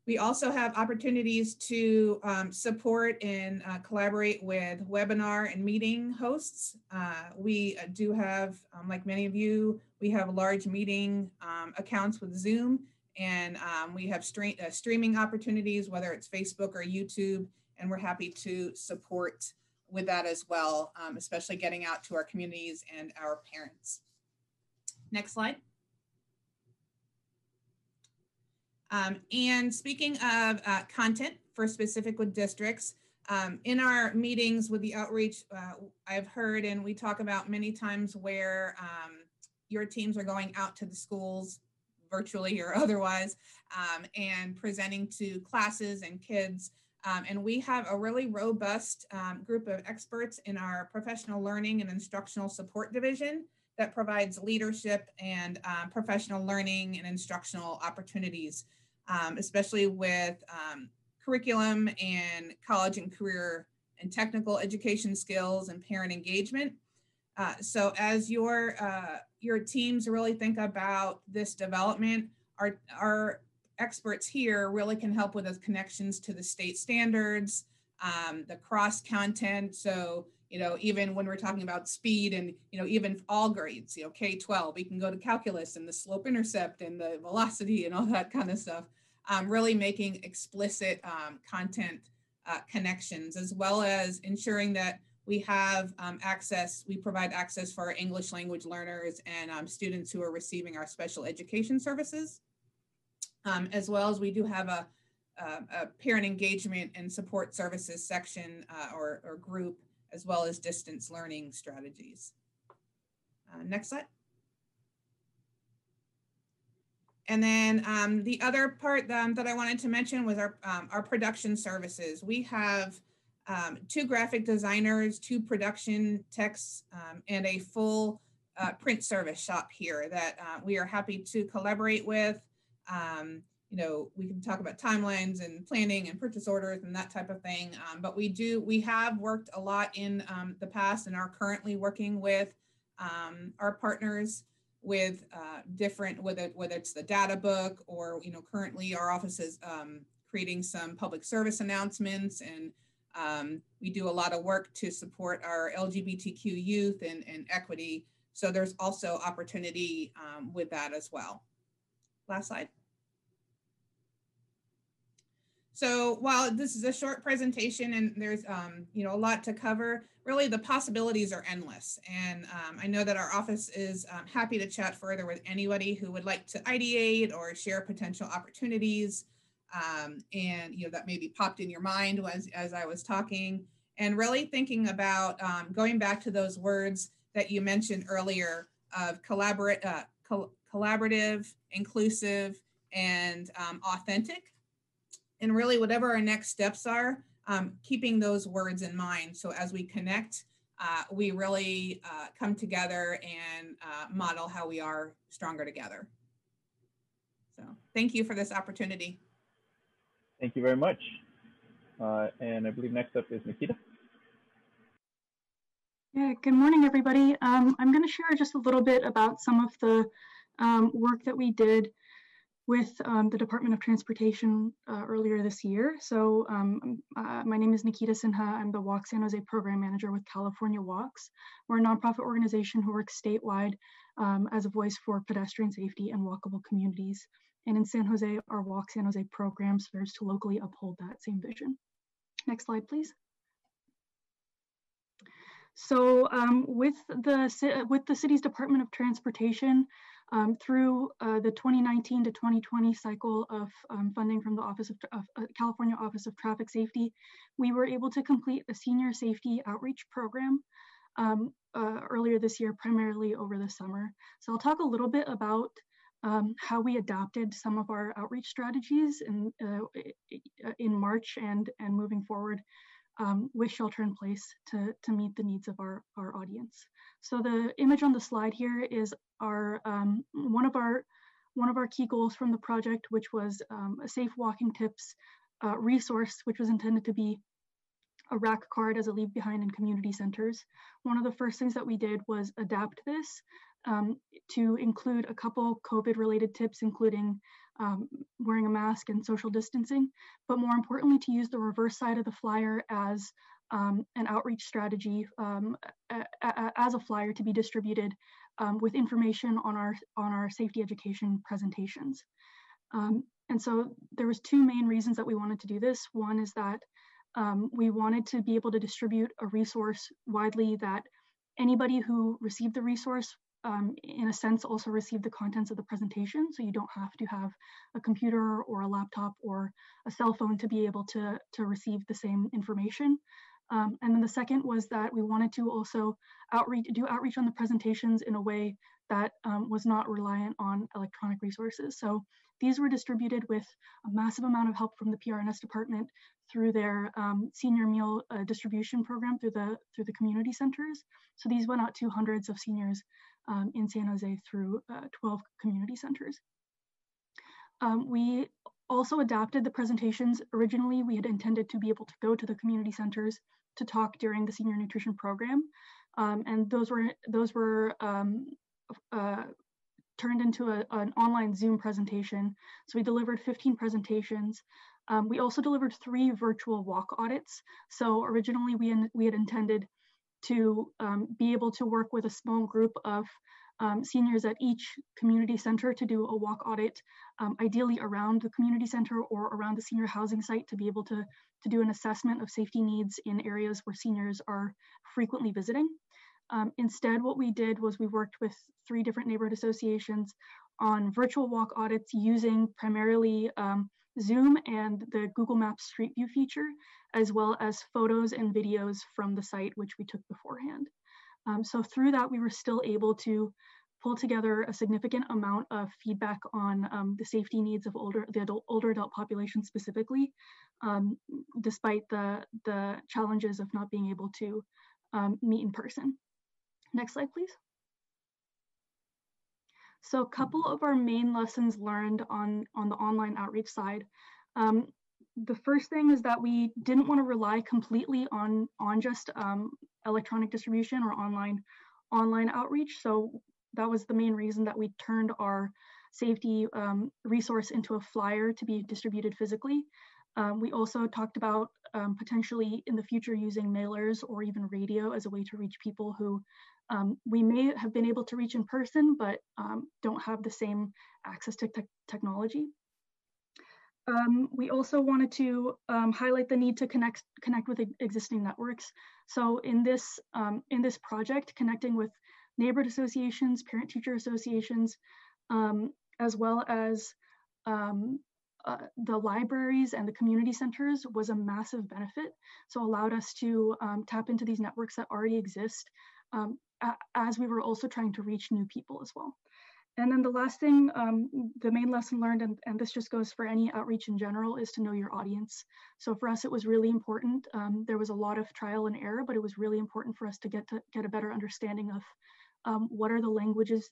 we also have opportunities to um, support and uh, collaborate with webinar and meeting hosts. Uh, we uh, do have, um, like many of you, we have large meeting um, accounts with Zoom and um, we have stream, uh, streaming opportunities, whether it's Facebook or YouTube, and we're happy to support with that as well, um, especially getting out to our communities and our parents. Next slide. Um, and speaking of uh, content for specific with districts, um, in our meetings with the outreach, uh, I've heard and we talk about many times where um, your teams are going out to the schools virtually or otherwise um, and presenting to classes and kids. Um, and we have a really robust um, group of experts in our professional learning and instructional support division that provides leadership and um, professional learning and instructional opportunities, um, especially with um, curriculum and college and career and technical education skills and parent engagement. Uh, so as your uh, your teams really think about this development, our our experts here really can help with those connections to the state standards, um, the cross content. So you know, even when we're talking about speed and you know, even all grades, you know, K twelve, we can go to calculus and the slope intercept and the velocity and all that kind of stuff. Um, really making explicit um, content uh, connections, as well as ensuring that we have um, access, we provide access for our English language learners and um, students who are receiving our special education services. Um, as well as we do have a, a, a, parent engagement and support services section uh, or, or, group, as well as distance learning strategies. Uh, next slide. And then um, the other part um, that I wanted to mention was our, um, our production services. We have um, two graphic designers, two production techs, um, and a full uh, print service shop here that uh, we are happy to collaborate with. Um, you know, we can talk about timelines and planning and purchase orders and that type of thing. But we do, we have worked a lot in the past and are currently working with our partners with uh, different, whether, whether it's the data book or, you know, currently our office is creating some public service announcements and um, we do a lot of work to support our LGBTQ youth and, and equity. So there's also opportunity um, with that as well. Last slide. So while this is a short presentation and there's um, you know a lot to cover, really the possibilities are endless. And um, I know that our office is um, happy to chat further with anybody who would like to ideate or share potential opportunities um, and you know that maybe popped in your mind as, as I was talking, and really thinking about um, going back to those words that you mentioned earlier of collaborate, uh, co collaborative, inclusive, and um, authentic, and really whatever our next steps are, um, keeping those words in mind. So as we connect uh, we really uh, come together and uh, model how we are stronger together. So thank you for this opportunity. Thank you very much. Uh, and I believe next up is Nikita. Yeah, good morning, everybody. Um, I'm going to share just a little bit about some of the um, work that we did with um, the Department of Transportation uh, earlier this year. So um, uh, my name is Nikita Sinha. I'm the Walk San Jose Program Manager with California Walks. We're a nonprofit organization who works statewide um, as a voice for pedestrian safety and walkable communities. And in San Jose, our Walk San Jose program serves to locally uphold that same vision. Next slide, please. So um, with the with the city's Department of Transportation, um, through uh, the 2019 to 2020 cycle of um, funding from the Office of, of uh, California Office of Traffic Safety, we were able to complete a senior safety outreach program um, uh, earlier this year, primarily over the summer. So I'll talk a little bit about um, how we adopted some of our outreach strategies in, uh, in March and, and moving forward um, with shelter in place to, to meet the needs of our, our audience. So the image on the slide here is our um, one of our one of our key goals from the project, which was um, a safe walking tips uh, resource, which was intended to be a rack card as a leave behind in community centers. One of the first things that we did was adapt this um, to include a couple COVID related tips, including um, wearing a mask and social distancing, but more importantly, to use the reverse side of the flyer as um, an outreach strategy um, a, a, as a flyer to be distributed um, with information on our on our safety education presentations. Um, and so there was two main reasons that we wanted to do this. One is that um, we wanted to be able to distribute a resource widely that anybody who received the resource um, in a sense also receive the contents of the presentation. So you don't have to have a computer or a laptop or a cell phone to be able to, to receive the same information. Um, and then the second was that we wanted to also outreach, do outreach on the presentations in a way that um, was not reliant on electronic resources. So these were distributed with a massive amount of help from the PRNS department through their um, senior meal uh, distribution program through the through the community centers. So these went out to hundreds of seniors um, in San Jose through uh, 12 community centers. Um, we also adapted the presentations. Originally, we had intended to be able to go to the community centers to talk during the senior nutrition program. Um, and those were, those were um, uh, turned into a, an online Zoom presentation. So we delivered 15 presentations. Um, we also delivered three virtual walk audits. So originally we, in, we had intended to um, be able to work with a small group of um, seniors at each community center to do a walk audit, um, ideally around the community center or around the senior housing site to be able to, to do an assessment of safety needs in areas where seniors are frequently visiting. Um, instead, what we did was we worked with three different neighborhood associations on virtual walk audits using primarily um, Zoom and the Google Maps Street View feature, as well as photos and videos from the site, which we took beforehand. Um, so through that, we were still able to pull together a significant amount of feedback on um, the safety needs of older, the adult, older adult population specifically, um, despite the, the challenges of not being able to um, meet in person. Next slide, please. So a couple of our main lessons learned on, on the online outreach side. The first thing is that we didn't want to rely completely on, on just um, electronic distribution or online, online outreach. So that was the main reason that we turned our safety um, resource into a flyer to be distributed physically. Um, we also talked about um, potentially in the future using mailers or even radio as a way to reach people who um, we may have been able to reach in person, but um, don't have the same access to te technology. Um, we also wanted to um, highlight the need to connect connect with existing networks. So in this um, in this project, connecting with neighborhood associations, parent-teacher associations, um, as well as uh, the libraries and the community centers was a massive benefit. So allowed us to um, tap into these networks that already exist um, as we were also trying to reach new people as well. And then the last thing, um, the main lesson learned, and, and this just goes for any outreach in general, is to know your audience. So for us, it was really important. Um, there was a lot of trial and error, but it was really important for us to get to get a better understanding of um, what are the languages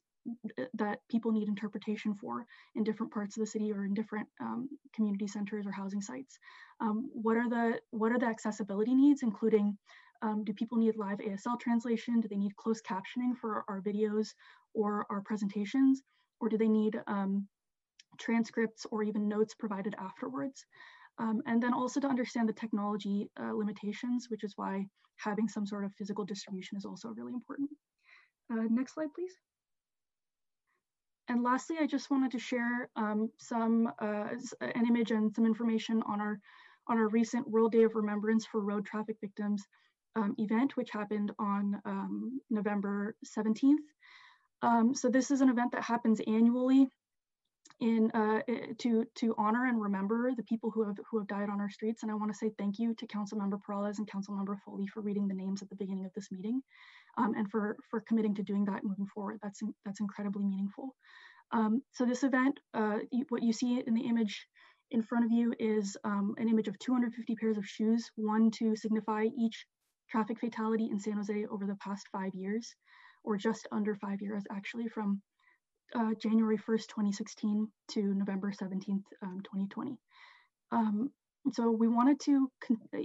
that people need interpretation for in different parts of the city or in different um, community centers or housing sites. Um, what are the what are the accessibility needs, including um, do people need live ASL translation? Do they need closed captioning for our videos or our presentations? Or do they need um, transcripts or even notes provided afterwards? Um, and then also to understand the technology uh, limitations, which is why having some sort of physical distribution is also really important. Uh, next slide, please. And lastly, I just wanted to share um, some uh, an image and some information on our on our recent World Day of Remembrance for Road Traffic Victims um, event, which happened on um, November 17th. Um, so this is an event that happens annually in uh, to to honor and remember the people who have who have died on our streets. And I want to say thank you to Councilmember Peralez and Councilmember Foley for reading the names at the beginning of this meeting, um, and for for committing to doing that moving forward. That's that's incredibly meaningful. Um, so this event, uh, what you see in the image in front of you is um, an image of 250 pairs of shoes, one to signify each traffic fatality in San Jose over the past five years, or just under five years actually, from uh, January 1st, 2016 to November 17th, um, 2020. Um, so we wanted to,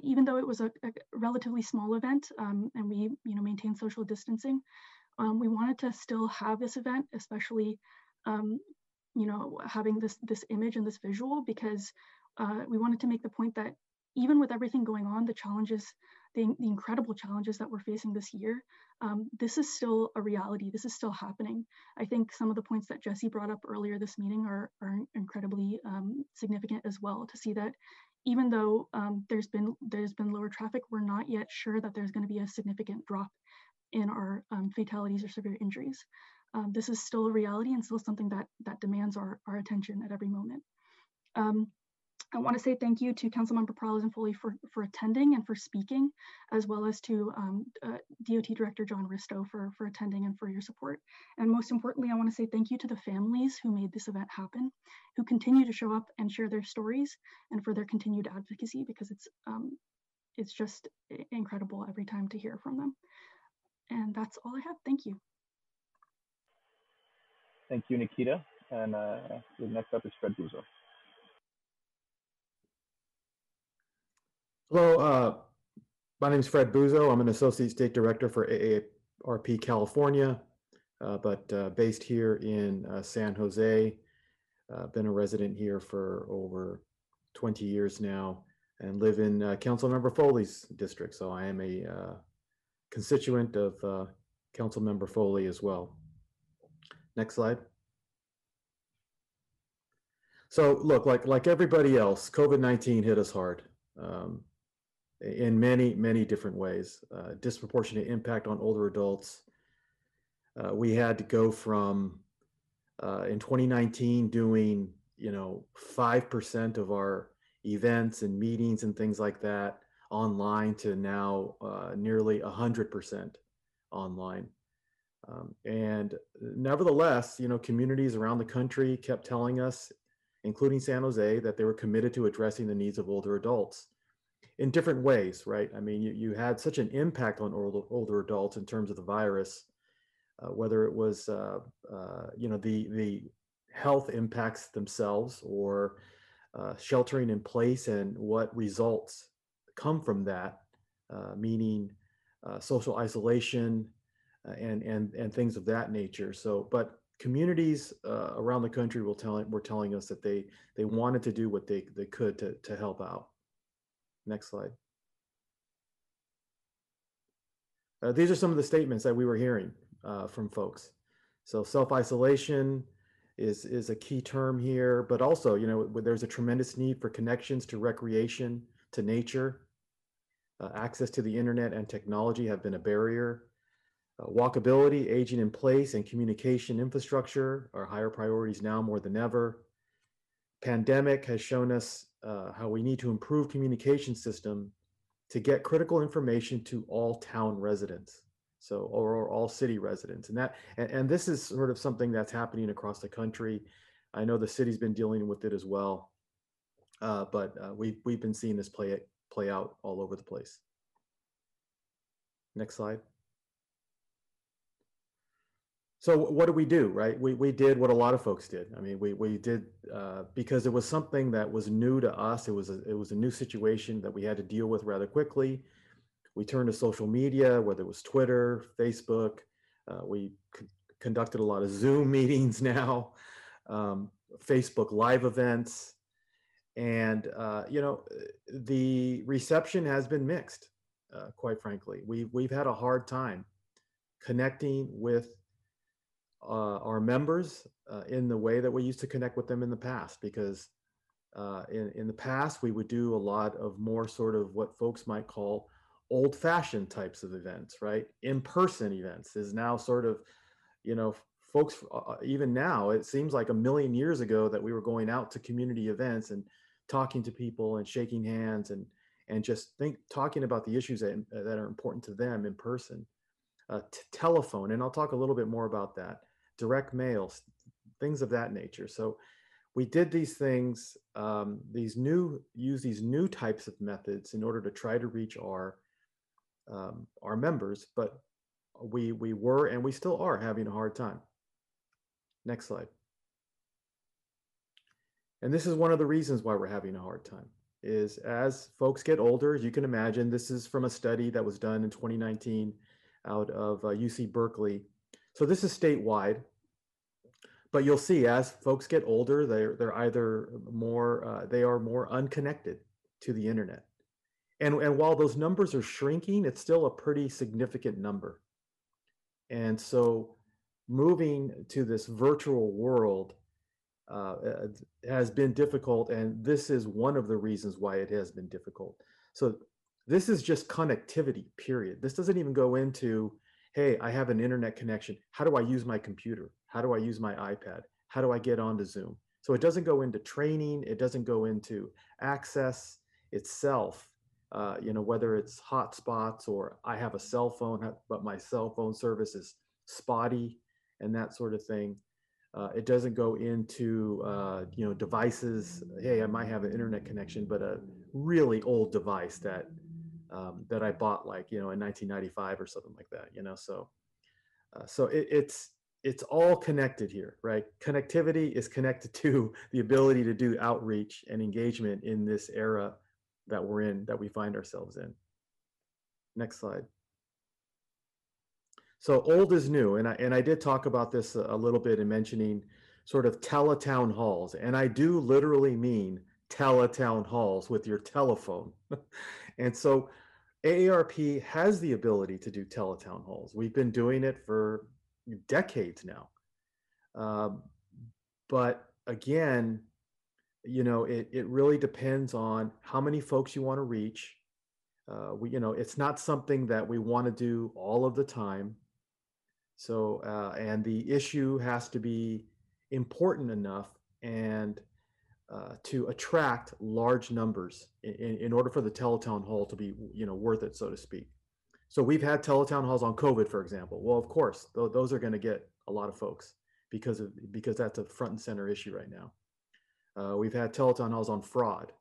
even though it was a, a relatively small event um, and we you know, maintained social distancing, um, we wanted to still have this event, especially um, you know, having this, this image and this visual because uh, we wanted to make the point that even with everything going on, the challenges the, the incredible challenges that we're facing this year, um, this is still a reality. This is still happening. I think some of the points that Jesse brought up earlier this meeting are, are incredibly um, significant as well to see that even though um, there's been there's been lower traffic, we're not yet sure that there's going to be a significant drop in our um, fatalities or severe injuries. Um, this is still a reality and still something that that demands our, our attention at every moment. Um, I want to say thank you to Councilmember Peralez and Foley for, for attending and for speaking, as well as to um, uh, DOT Director John Ristow for, for attending and for your support. And most importantly, I want to say thank you to the families who made this event happen, who continue to show up and share their stories, and for their continued advocacy because it's um, it's just incredible every time to hear from them. And that's all I have. Thank you. Thank you, Nikita. And uh, next up is Fred Buzo. Hello, uh, my name is Fred Buzo. I'm an Associate State Director for AARP California, uh, but uh, based here in uh, San Jose. Uh, been a resident here for over 20 years now and live in uh, Councilmember Foley's district. So I am a constituent of Councilmember Foley as well. Next slide. So look, like like everybody else, COVID-19 hit us hard. Um, in many, many different ways. Uh, disproportionate impact on older adults. Uh, we had to go from uh, in 2019 doing, you know, 5% of our events and meetings and things like that online to now uh, nearly 100% online. Um, and nevertheless, you know, communities around the country kept telling us, including San Jose, that they were committed to addressing the needs of older adults in different ways, right? I mean, you, you had such an impact on older, older adults in terms of the virus, uh, whether it was, uh, uh, you know, the, the health impacts themselves or uh, sheltering in place and what results come from that, uh, meaning uh, social isolation and, and, and things of that nature. So, but communities around the country will tell, were telling us that they, they wanted to do what they, they could to, to help out. Next slide. Uh, these are some of the statements that we were hearing uh, from folks. So self-isolation is, is a key term here, but also, you know, there's a tremendous need for connections to recreation, to nature. Uh, access to the internet and technology have been a barrier. Uh, walkability, aging in place, and communication infrastructure are higher priorities now more than ever. Pandemic has shown us uh, how we need to improve communication system to get critical information to all town residents. So, or, or all city residents. And that, and, and this is sort of something that's happening across the country. I know the city's been dealing with it as well. Uh, but uh, we've, we've been seeing this play, play out all over the place. Next slide. So what do we do, right? We, we did what a lot of folks did. I mean, we, we did uh, because it was something that was new to us. It was a, it was a new situation that we had to deal with rather quickly. We turned to social media, whether it was Twitter, Facebook. Uh, we c- conducted a lot of Zoom meetings now, um, Facebook live events, and uh, you know the reception has been mixed. Uh, quite frankly, we we've had a hard time connecting with uh, our members uh, in the way that we used to connect with them in the past because uh, in, in the past we would do a lot of more sort of what folks might call old fashioned types of events right? In-person events is now sort of you know folks uh, uh, even now it seems like a million years ago that we were going out to community events and talking to people and shaking hands and and just think talking about the issues that, that are important to them in person. Uh, telephone and i'll talk a little bit more about that direct mails, things of that nature. So we did these things, um, these new, use these new types of methods in order to try to reach our um, our members, but we we were and we still are having a hard time. Next slide. And this is one of the reasons why we're having a hard time is as folks get older, you can imagine, this is from a study that was done in 2019 out of uh, UC Berkeley so this is statewide, but you'll see as folks get older, they're they're either more uh, they are more unconnected to the internet, and and while those numbers are shrinking, it's still a pretty significant number, and so moving to this virtual world uh, uh has been difficult, and this is one of the reasons why it has been difficult. So this is just connectivity, period. This doesn't even go into hey, I have an internet connection. How do I use my computer? How do I use my iPad? How do I get onto Zoom? So it doesn't go into training. It doesn't go into access itself. Uh, you know, whether it's hotspots or I have a cell phone, but my cell phone service is spotty and that sort of thing. Uh, it doesn't go into uh, you know devices. Hey, I might have an internet connection, but a really old device that um, that I bought like you know in 1995 or something like that. You know, so uh, so it, it's it's all connected here, right? Connectivity is connected to the ability to do outreach and engagement in this era that we're in, that we find ourselves in. Next slide. So old is new, and I and I did talk about this a, little bit in mentioning sort of teletown halls, and I do literally mean teletown halls with your telephone. and so AARP has the ability to do teletown halls. We've been doing it for decades now. Um, but again, you know, it, it really depends on how many folks you want to reach. Uh, we, you know, it's not something that we want to do all of the time. So, uh, and the issue has to be important enough and uh, to attract large numbers in, in order for the teletown hall to be you know worth it so to speak. So we've had teletown halls on covid for example. Well of course th- those are going to get a lot of folks because of because that's a front and center issue right now. Uh, we've had teletown halls on fraud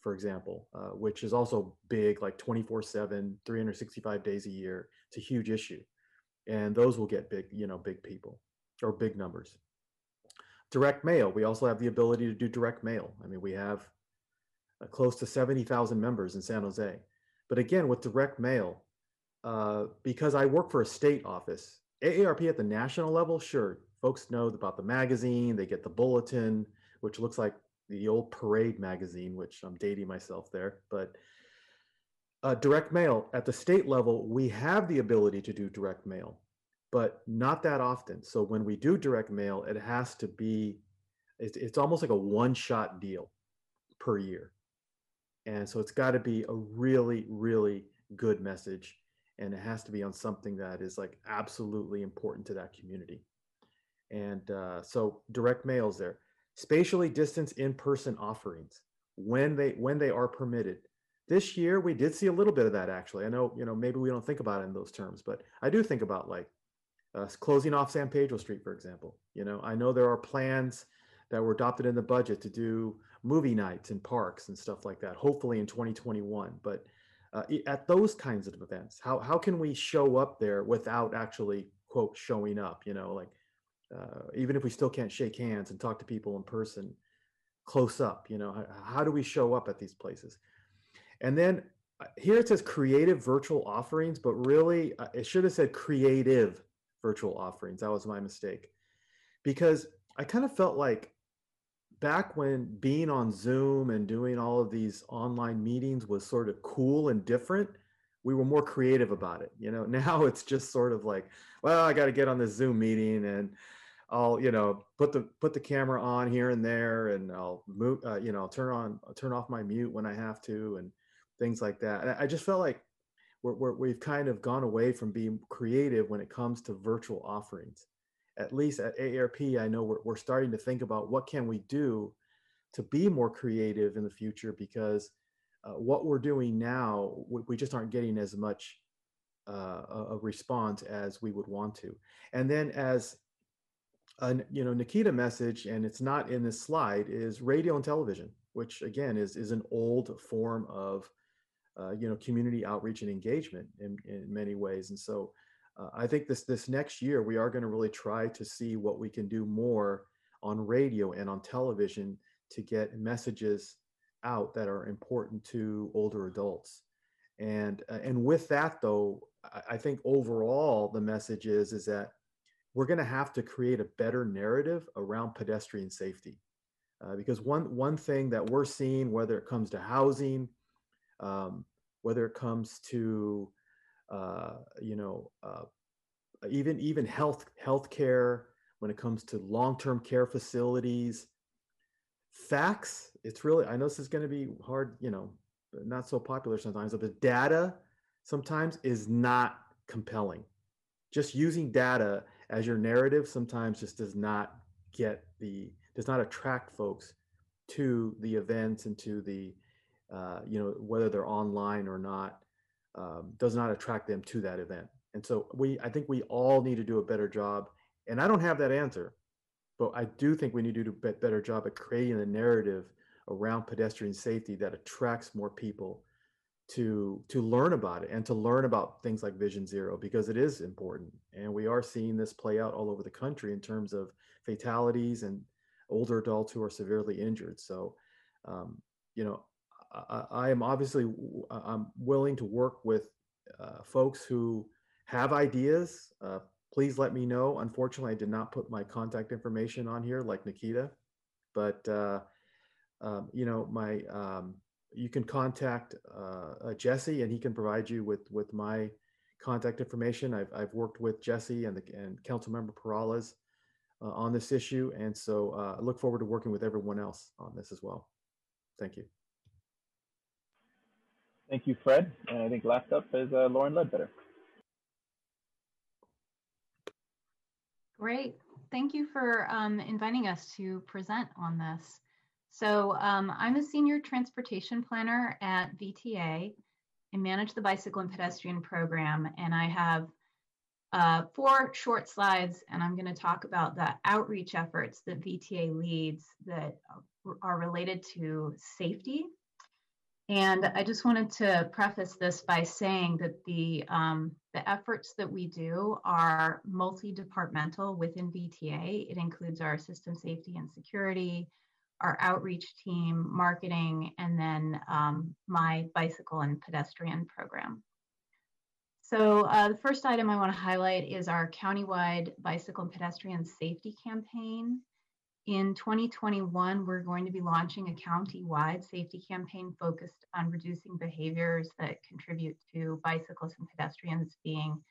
for example uh, which is also big like 24 7 365 days a year. It's a huge issue. And those will get big you know big people or big numbers direct mail. We also have the ability to do direct mail. I mean, we have uh, close to 70,000 members in San Jose. But again, with direct mail, uh, because I work for a state office, AARP at the national level, sure, folks know about the magazine, they get the bulletin, which looks like the old parade magazine, which I'm dating myself there. But uh, direct mail at the state level, we have the ability to do direct mail but not that often. So when we do direct mail, it has to be, it's, it's almost like a one shot deal per year. And so it's got to be a really, really good message. And it has to be on something that is like absolutely important to that community. And uh, so direct mails there. Spatially distanced in-person offerings when they when they are permitted. this year we did see a little bit of that actually. I know, you know, maybe we don't think about it in those terms, but I do think about like uh, closing off San Pedro Street, for example. You know, I know there are plans that were adopted in the budget to do movie nights in parks and stuff like that, hopefully in 2021. But uh, at those kinds of events, how, how can we show up there without actually, quote, showing up? You know, like uh, even if we still can't shake hands and talk to people in person close up, you know, how, how do we show up at these places? And then uh, here it says creative virtual offerings, but really uh, it should have said creative virtual offerings. That was my mistake. Because I kind of felt like back when being on Zoom and doing all of these online meetings was sort of cool and different, we were more creative about it. You know, now it's just sort of like, well, I got to get on this Zoom meeting and I'll, you know, put the put the camera on here and there, and I'll move, uh, you know, I'll turn on, I'll turn off my mute when I have to, and things like that. And I just felt like we have kind of gone away from being creative when it comes to virtual offerings. At least at AARP, I know we're, we're starting to think about what can we do to be more creative in the future because uh, what we're doing now, we, we, just aren't getting as much uh, a response as we would want to. And then as a, you know, Nikita message, and it's not in this slide, is radio and television, which again is is an old form of uh, you know community outreach and engagement in, in many ways. And so uh, i think this this next year we are going to really try to see what we can do more on radio and on television to get messages out that are important to older adults. And uh, and with that though I, I think overall the message is is that we're going to have to create a better narrative around pedestrian safety. Uh, because one one thing that we're seeing whether it comes to housing um, whether it comes to uh, you know uh, even even health healthcare when it comes to long-term care facilities facts it's really i know this is going to be hard you know not so popular sometimes but the data sometimes is not compelling. Just using data as your narrative sometimes just does not get the does not attract folks to the events and to the uh, you know, whether they're online or not, um, does not attract them to that event. And so we, I think we all need to do a better job. And I don't have that answer, but I do think we need to do a better job at creating a narrative around pedestrian safety that attracts more people to to learn about it and to learn about things like vision zero because it is important and we are seeing this play out all over the country in terms of fatalities and older adults who are severely injured so um, you know I, I am obviously I'm willing to work with uh, folks who have ideas. Uh, please let me know. Unfortunately, I did not put my contact information on here like Nikita, but uh, um, you know my um, you can contact uh, uh, Jesse and he can provide you with with my contact information. I've, I've worked with Jesse and the and Councilmember Peralez uh, on this issue, and so I look forward to working with everyone else on this as well. Thank you. Thank you, Fred. And I think last up is uh, Lauren Ledbetter. Great. Thank you for um, inviting us to present on this. So um, I'm a senior transportation planner at VTA. I manage the bicycle and pedestrian program, and I have uh, four short slides, and I'm going to talk about the outreach efforts that VTA leads that are related to safety and I just wanted to preface this by saying that the, um, the efforts that we do are multi-departmental within VTA. It includes our system safety and security, our outreach team, marketing, and then um, my bicycle and pedestrian program. So uh, the first item I want to highlight is our countywide bicycle and pedestrian safety campaign. In 2021, we're going to be launching a county-wide safety campaign focused on reducing behaviors that contribute to bicyclists and pedestrians being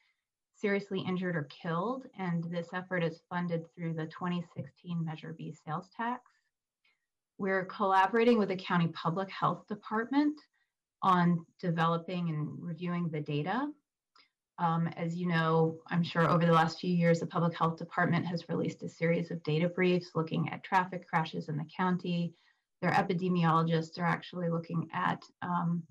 seriously injured or killed. And this effort is funded through the 2016 Measure B sales tax. We're collaborating with the county public health department on developing and reviewing the data um, as you know, I'm sure over the last few years, the Public Health Department has released a series of data briefs looking at traffic crashes in the county. Their epidemiologists are actually looking at um,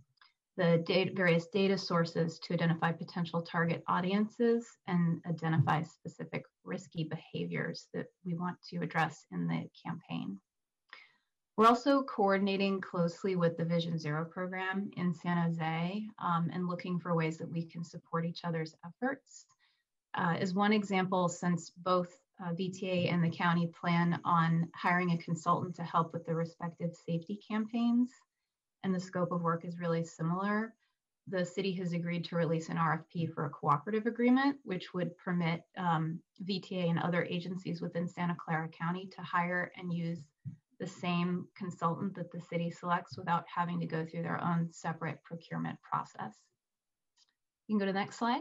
the data, various data sources to identify potential target audiences and identify specific risky behaviors that we want to address in the campaign. We're also coordinating closely with the Vision Zero program in San Jose um, and looking for ways that we can support each other's efforts. Uh, as one example, since both uh, VTA and the county plan on hiring a consultant to help with the respective safety campaigns, and the scope of work is really similar, the city has agreed to release an RFP for a cooperative agreement, which would permit um, VTA and other agencies within Santa Clara County to hire and use the same consultant that the city selects without having to go through their own separate procurement process. You can go to the next slide.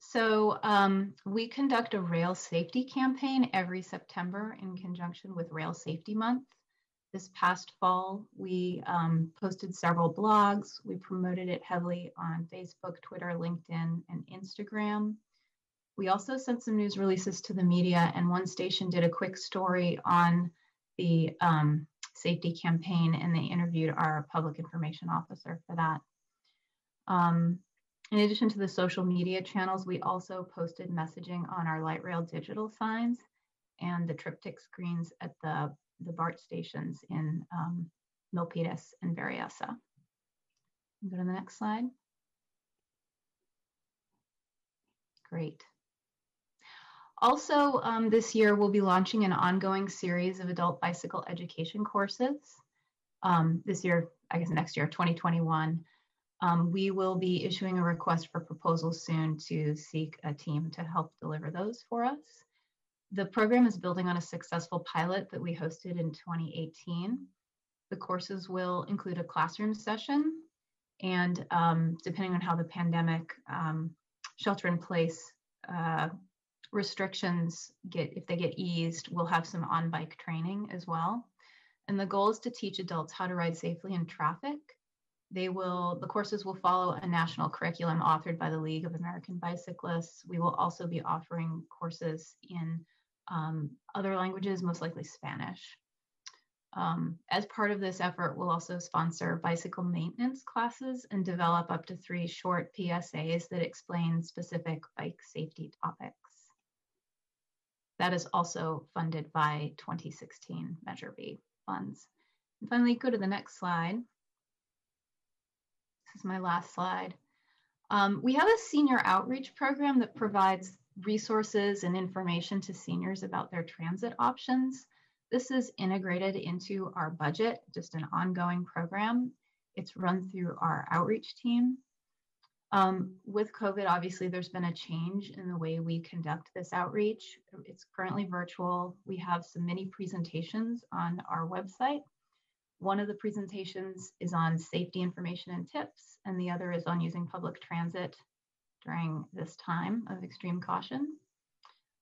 So um, we conduct a rail safety campaign every September in conjunction with Rail Safety Month. This past fall, we um, posted several blogs. We promoted it heavily on Facebook, Twitter, LinkedIn, and Instagram. We also sent some news releases to the media, and one station did a quick story on the um, safety campaign, and they interviewed our public information officer for that. Um, in addition to the social media channels, we also posted messaging on our light rail digital signs and the triptych screens at the, the BART stations in um, Milpitas and Berryessa. Go to the next slide. Great. Also, um, this year we'll be launching an ongoing series of adult bicycle education courses. Um, this year, I guess next year, 2021. Um, we will be issuing a request for proposals soon to seek a team to help deliver those for us. The program is building on a successful pilot that we hosted in 2018. The courses will include a classroom session, and um, depending on how the pandemic um, shelter in place uh, restrictions get, if they get eased, we'll have some on bike training as well. And the goal is to teach adults how to ride safely in traffic. They will, the courses will follow a national curriculum authored by the League of American Bicyclists. We will also be offering courses in um, other languages, most likely Spanish. Um, as part of this effort, we'll also sponsor bicycle maintenance classes and develop up to three short PSAs that explain specific bike safety topics. That is also funded by 2016 Measure B funds. And finally, go to the next slide. This is my last slide. Um, we have a senior outreach program that provides resources and information to seniors about their transit options. This is integrated into our budget, just an ongoing program. It's run through our outreach team. Um, with COVID, obviously, there's been a change in the way we conduct this outreach. It's currently virtual. We have some mini presentations on our website. One of the presentations is on safety information and tips, and the other is on using public transit during this time of extreme caution.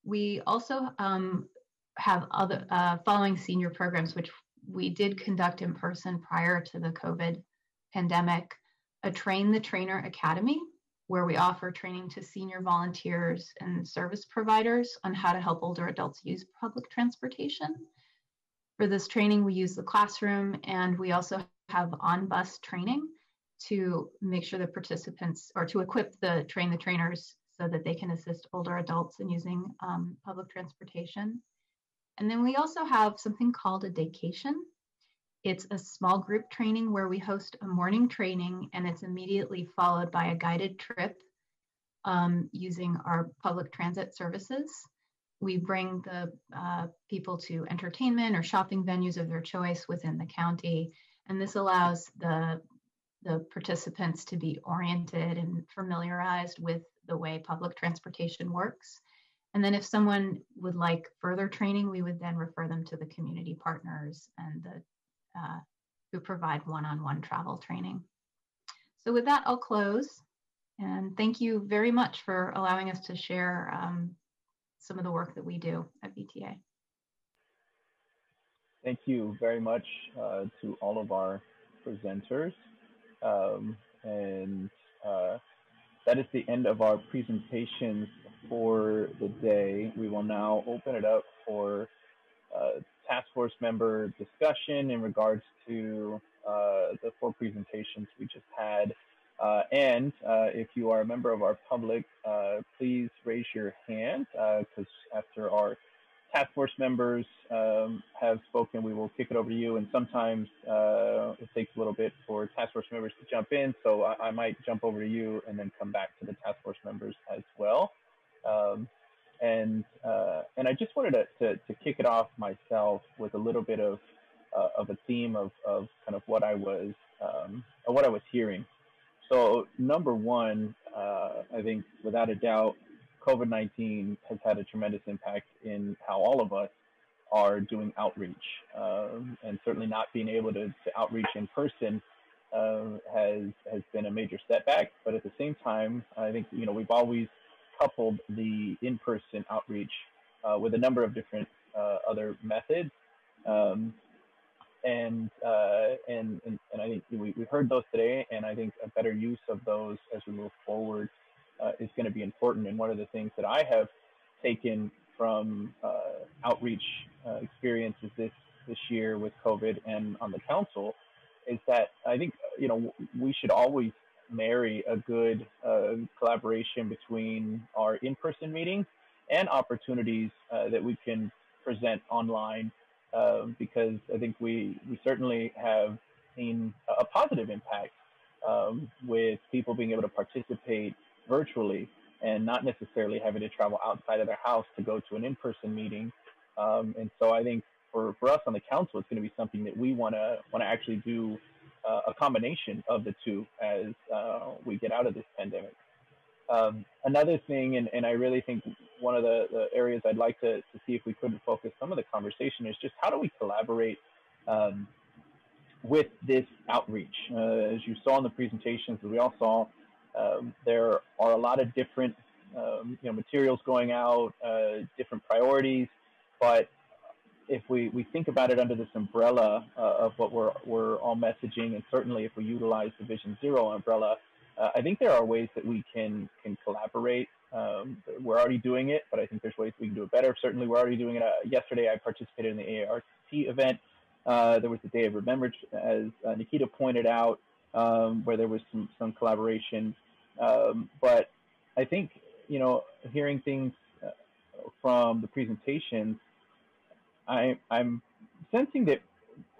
We also um, have other uh, following senior programs, which we did conduct in person prior to the COVID pandemic a Train the Trainer Academy, where we offer training to senior volunteers and service providers on how to help older adults use public transportation. For this training, we use the classroom and we also have on bus training to make sure the participants or to equip the train the trainers so that they can assist older adults in using um, public transportation. And then we also have something called a daycation, it's a small group training where we host a morning training and it's immediately followed by a guided trip um, using our public transit services. We bring the uh, people to entertainment or shopping venues of their choice within the county. And this allows the, the participants to be oriented and familiarized with the way public transportation works. And then if someone would like further training, we would then refer them to the community partners and the uh, who provide one-on-one travel training. So with that, I'll close. And thank you very much for allowing us to share um, some of the work that we do at VTA. Thank you very much uh, to all of our presenters. Um, and uh, that is the end of our presentations for the day. We will now open it up for uh, task force member discussion in regards to uh, the four presentations we just had. Uh, and uh, if you are a member of our public, uh, please raise your hand because after our task force members um, have spoken, we will kick it over to you. And sometimes it takes a little bit for task force members to jump in. So I, I, might jump over to you and then come back to the task force members as well. Um, and uh, and I just wanted to, to, to, kick it off myself with a little bit of uh, of a theme of, of kind of what I was um, what I was hearing. So number one, uh, I think without a doubt, COVID nineteen has had a tremendous impact in how all of us are doing outreach, um, and certainly not being able to, to outreach in person uh, has has been a major setback. But at the same time, I think you know we've always coupled the in-person outreach uh, with a number of different uh, other methods. Um, and, uh, and, and, and, I think we, we heard those today, and I think a better use of those as we move forward uh, is going to be important. And one of the things that I have taken from uh, outreach uh, experiences this, this year with COVID and on the council is that I think, you know, we should always marry a good uh, collaboration between our in-person meetings and opportunities uh, that we can present online uh, because I think we, we certainly have seen a positive impact um, with people being able to participate virtually and not necessarily having to travel outside of their house to go to an in-person meeting. Um, and so I think for, for us on the council, it's going to be something that we want to want to actually do uh, a combination of the two as uh, we get out of this pandemic. Um, another thing, and, and I really think one of the, the areas I'd like to, to see if we couldn't focus some of the conversation is just how do we collaborate um, with this outreach? Uh, as you saw in the presentations, as we all saw, um, there are a lot of different um, you know, materials going out, uh, different priorities, but if we, we think about it under this umbrella uh, of what we're, we're all messaging, and certainly if we utilize the Vision Zero umbrella, uh, I think there are ways that we can, can collaborate. Um, we're already doing it, but I think there's ways we can do it better. Certainly, we're already doing it. Uh, yesterday, I participated in the AART event. Uh, there was the Day of Remembrance, as uh, Nikita pointed out, um, where there was some, some collaboration. Um, but I think, you know, hearing things uh, from the presentations, I, I'm sensing that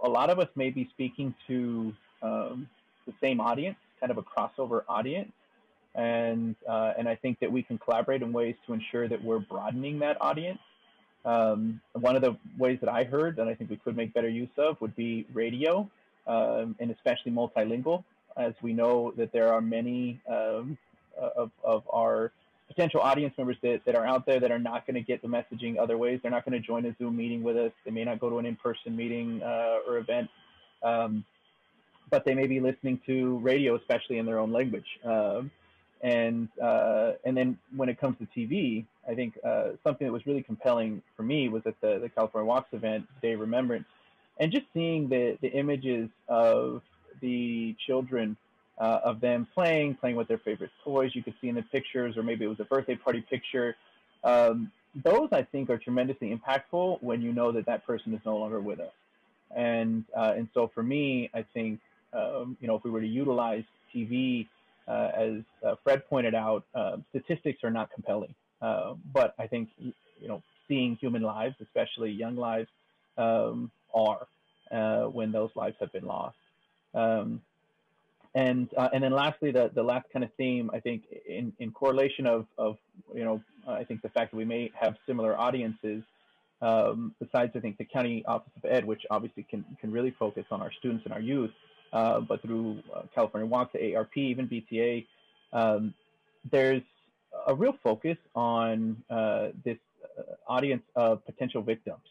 a lot of us may be speaking to um, the same audience, kind of a crossover audience. And, uh, and I think that we can collaborate in ways to ensure that we're broadening that audience. Um, one of the ways that I heard that I think we could make better use of would be radio, um, and especially multilingual, as we know that there are many um, of, of our potential audience members that, that are out there that are not going to get the messaging other ways. They're not going to join a Zoom meeting with us. They may not go to an in-person meeting uh, or event, um, but they may be listening to radio, especially in their own language. Um, and uh, and then when it comes to TV, I think uh, something that was really compelling for me was at the, the California Walks event, Day Remembrance, and just seeing the, the images of the children uh, of them playing, playing with their favorite toys. You could see in the pictures, or maybe it was a birthday party picture. Um, those I think are tremendously impactful when you know that that person is no longer with us. And uh, and so for me, I think um, you know if we were to utilize TV, uh, as uh, Fred pointed out, uh, statistics are not compelling. Uh, but I think you know seeing human lives, especially young lives, um, are when those lives have been lost. Um, and uh, and then lastly, the the last kind of theme, I think, in in correlation of of you know, I think the fact that we may have similar audiences. Um, besides, I think the county office of ed, which obviously can can really focus on our students and our youth, uh, but through uh, California the ARP, even VTA, um, there's a real focus on uh, this uh, audience of potential victims.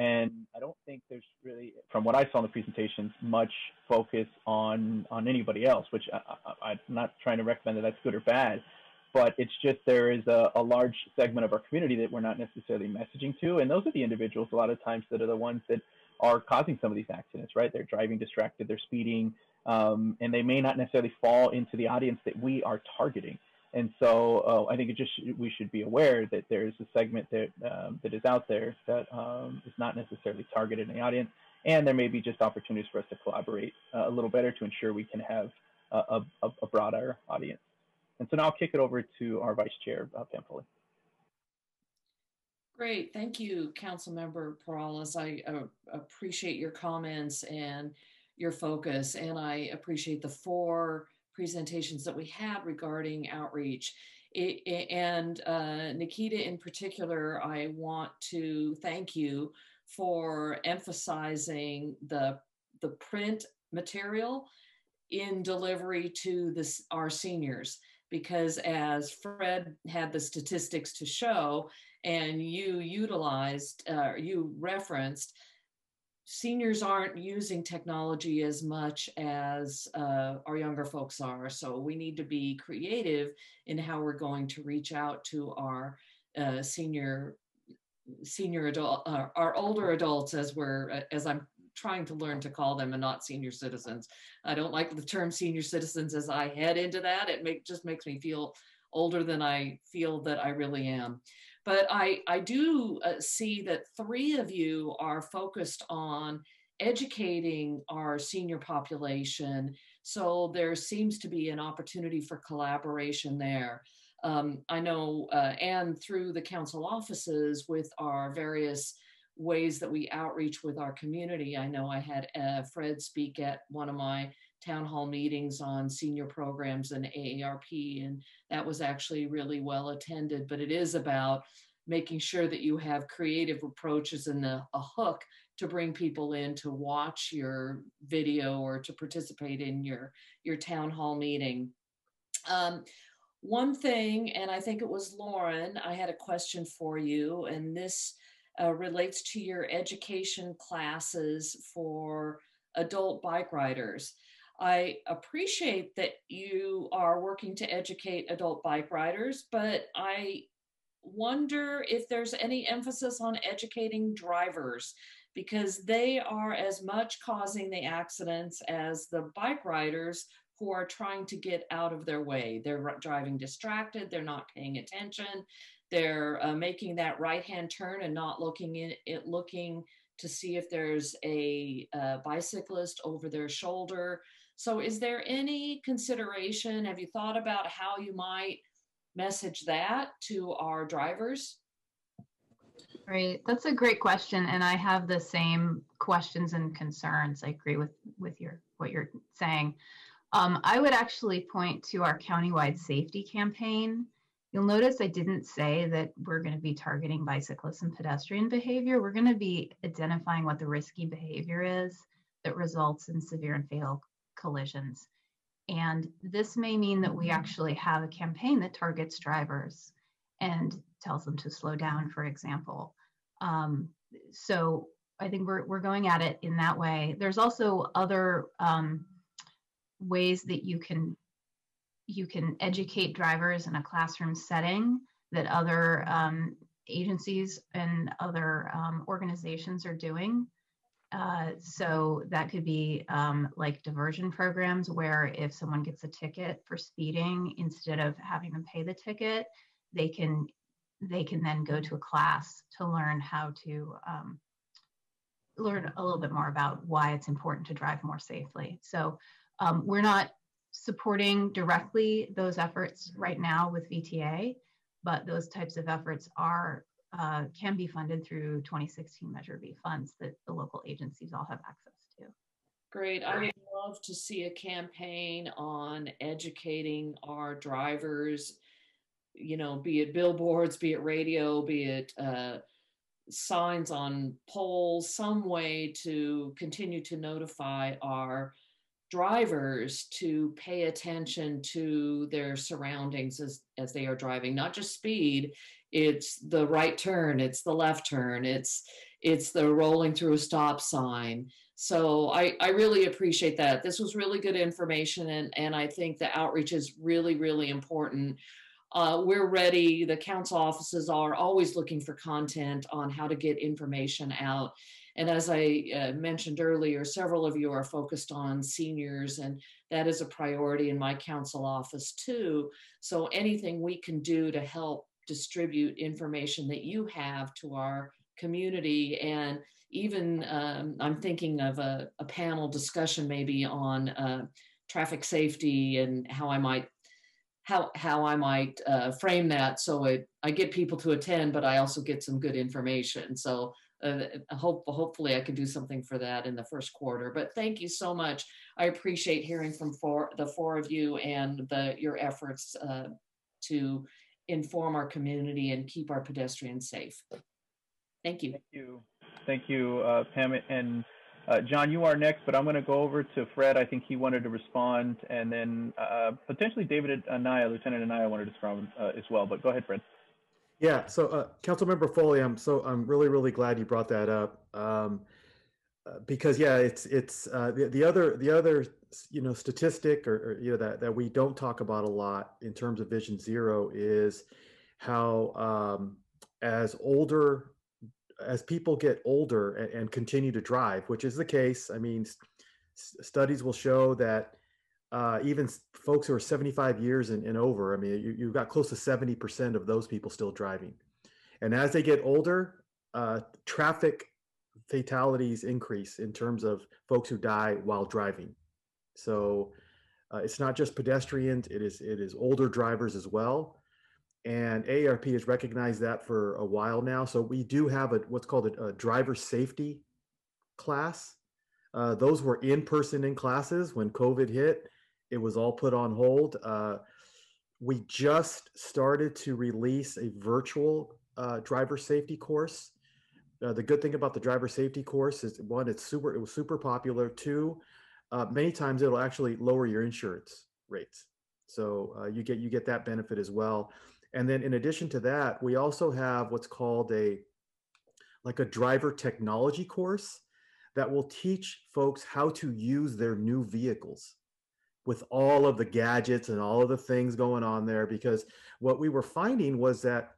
And I don't think there's really, from what I saw in the presentations, much focus on on anybody else. Which I, am not trying to recommend that that's good or bad, but it's just there is a, a, large segment of our community that we're not necessarily messaging to, and those are the individuals a lot of times that are the ones that are causing some of these accidents. Right? They're driving distracted, they're speeding, um, and they may not necessarily fall into the audience that we are targeting. And so uh, I think it just we should be aware that there is a segment that um, that is out there that um, is not necessarily targeted in the audience, and there may be just opportunities for us to collaborate uh, a little better to ensure we can have a, a, a broader audience. And so now I'll kick it over to our Vice Chair, uh, Pam Foley. Great, thank you, Council Member Peralez. I uh, appreciate your comments and your focus, and I appreciate the four presentations that we had regarding outreach. It, it, and uh, Nikita in particular, I want to thank you for emphasizing the, the print material in delivery to this, our seniors because as Fred had the statistics to show and you utilized, uh, you referenced, seniors aren't using technology as much as uh, our younger folks are. So we need to be creative in how we're going to reach out to our uh, senior senior adult, uh, our older adults as we're, uh, as I'm trying to learn to call them and not senior citizens. I don't like the term senior citizens as I head into that. It make, just makes me feel older than I feel that I really am. But I, I do uh, see that three of you are focused on educating our senior population. So there seems to be an opportunity for collaboration there. Um, I know, uh, and through the council offices with our various ways that we outreach with our community. I know I had uh, Fred speak at one of my town hall meetings on senior programs and AARP, and that was actually really well attended. But it is about making sure that you have creative approaches and a, a hook to bring people in to watch your video or to participate in your your town hall meeting. Um, one thing, and I think it was Lauren, I had a question for you, and this uh, relates to your education classes for adult bike riders. I appreciate that you are working to educate adult bike riders, but I wonder if there's any emphasis on educating drivers because they are as much causing the accidents as the bike riders who are trying to get out of their way. They're driving distracted, they're not paying attention, they're uh, making that right hand turn and not looking in it, looking to see if there's a, a bicyclist over their shoulder. So, is there any consideration? Have you thought about how you might message that to our drivers? Right, that's a great question, and I have the same questions and concerns. I agree with with your what you're saying. Um, I would actually point to our countywide safety campaign You'll notice I didn't say that we're going to be targeting bicyclists and pedestrian behavior. We're going to be identifying what the risky behavior is that results in severe and fatal collisions. And this may mean that we actually have a campaign that targets drivers and tells them to slow down, for example. Um, so I think we're, we're going at it in that way. There's also other um, ways that you can you can educate drivers in a classroom setting that other um, agencies and other um, organizations are doing. Uh, so that could be um, like diversion programs where if someone gets a ticket for speeding, instead of having them pay the ticket, they can they can then go to a class to learn how to um, learn a little bit more about why it's important to drive more safely. So um, we're not supporting directly those efforts right now with VTA, but those types of efforts are uh, can be funded through 2016 Measure B funds that the local agencies all have access to. Great. I would love to see a campaign on educating our drivers, you know, be it billboards, be it radio, be it uh, signs on poles, some way to continue to notify our drivers to pay attention to their surroundings as, as they are driving not just speed. It's the right turn it's the left turn it's it's the rolling through a stop sign. So i i really appreciate that. This was really good information and and i think the outreach is really really important. Uh, we're ready. The council offices are always looking for content on how to get information out And as I uh, mentioned earlier, several of you are focused on seniors, and that is a priority in my council office too. So anything we can do to help distribute information that you have to our community and even um, I'm thinking of a, a, panel discussion maybe on uh, traffic safety and how I might how how I might uh, frame that so it I get people to attend, but I also get some good information. So uh, hope hopefully I can do something for that in the first quarter. But thank you so much. I appreciate hearing from four, the four of you and the your efforts uh, to inform our community and keep our pedestrians safe. Thank you. Thank you. Thank you, uh, Pam. And uh, John, you are next, but I'm going to go over to Fred. I think he wanted to respond, and then uh, potentially David Anaya, Lieutenant Anaya, wanted to respond uh, as well. But go ahead, Fred. Yeah. So, uh, Councilmember Foley, I'm so I'm really really glad you brought that up um, uh, because yeah, it's it's the the other the other you know statistic or, or you know that that we don't talk about a lot in terms of Vision Zero is how um, as older as people get older and, and, continue to drive, which is the case, I mean, studies will show that uh, even folks who are 75 years and, and over, I mean, you, have got close to 70% of those people still driving. And as they get older, uh, traffic fatalities increase in terms of folks who die while driving. So uh, it's not just pedestrians; it is it is older drivers as well and AARP has recognized that for a while now. So we do have a what's called a, a driver safety class. Uh, those were in person in classes when COVID hit. It was all put on hold. Uh, we just started to release a virtual uh, driver safety course. Uh, the good thing about the driver safety course is one, it's super. It was super popular. Two, uh, many times it'll actually lower your insurance rates, so uh, you get you get that benefit as well. And then in addition to that, we also have what's called a like a driver technology course that will teach folks how to use their new vehicles with all of the gadgets and all of the things going on there because what we were finding was that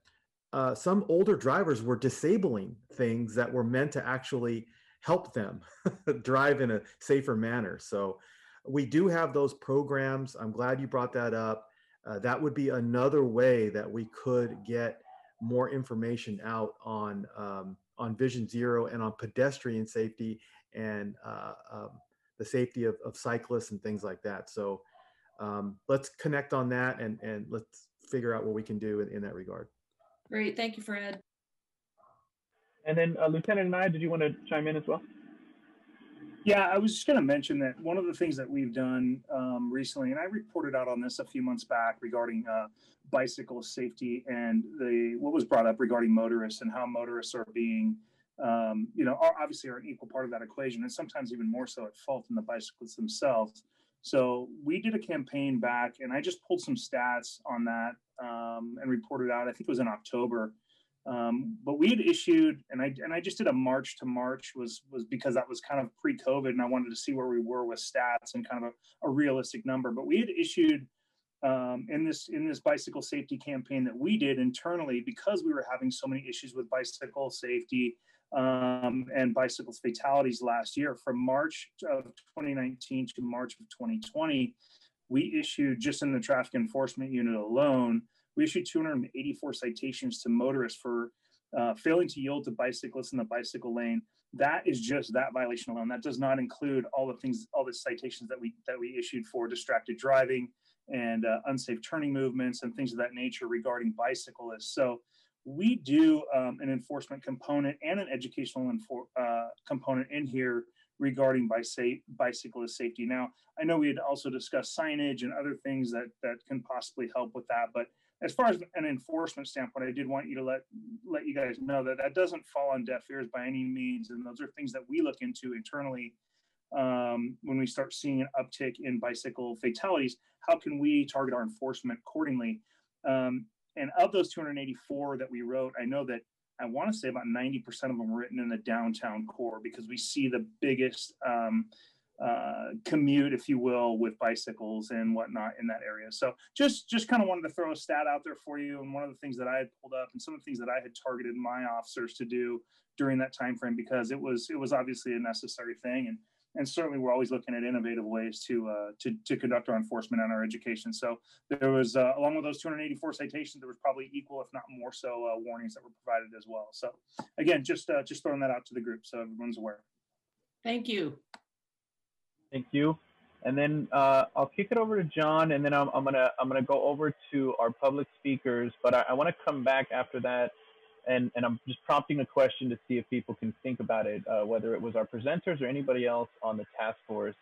uh, some older drivers were disabling things that were meant to actually help them drive in a safer manner. So we do have those programs. I'm glad you brought that up. Uh, that would be another way that we could get more information out on um, on Vision Zero and on pedestrian safety and uh, um, the safety of, of, cyclists and things like that. So um, let's connect on that and and let's figure out what we can do in, in that regard. Great, thank you, Fred. And then uh, Lieutenant Anaya, did you want to chime in as well? Yeah, I was just going to mention that one of the things that we've done um, recently, and I reported out on this a few months back regarding uh, bicycle safety and the what was brought up regarding motorists and how motorists are being, um, you know, obviously are an equal part of that equation, and sometimes even more so at fault than the bicyclists themselves. So we did a campaign back, and I just pulled some stats on that um, and reported out. I think it was in October um, but we had issued, and I and I just did a March to March was was because that was kind of pre-COVID, and I wanted to see where we were with stats and kind of a, a realistic number. But we had issued um, in this in this bicycle safety campaign that we did internally because we were having so many issues with bicycle safety um, and bicycle fatalities last year. From March of 2019 to March of 2020, we issued just in the traffic enforcement unit alone we issued 284 citations to motorists for uh, failing to yield to bicyclists in the bicycle lane. That is just that violation alone. That does not include all the things, all the citations that we that we issued for distracted driving and uh, unsafe turning movements and things of that nature regarding bicyclists. So we do um, an enforcement component and an educational infor- uh, component in here regarding bicy- bicyclist safety. Now, I know we had also discussed signage and other things that that can possibly help with that, but as far as an enforcement standpoint, I did want you to let let you guys know that that doesn't fall on deaf ears by any means, and those are things that we look into internally um, when we start seeing an uptick in bicycle fatalities. How can we target our enforcement accordingly? Um, and of those 284 that we wrote, I know that I want to say about 90% of them were written in the downtown core because we see the biggest um, uh, commute, if you will, with bicycles and whatnot in that area. So just just kind of wanted to throw a stat out there for you, and one of the things that I had pulled up, and some of the things that I had targeted my officers to do during that time frame because it was it was obviously a necessary thing, and and certainly we're always looking at innovative ways to uh, to to conduct our enforcement and our education. So there was uh, along with those 284 citations, there was probably equal, if not more so, uh, warnings that were provided as well. So again, just uh, just throwing that out to the group so everyone's aware. Thank you. Thank you. And then uh, I'll kick it over to John, and then I'm, I'm gonna I'm gonna go over to our public speakers. But I, I want to come back after that, and and I'm just prompting a question to see if people can think about it, uh, whether it was our presenters or anybody else on the task force.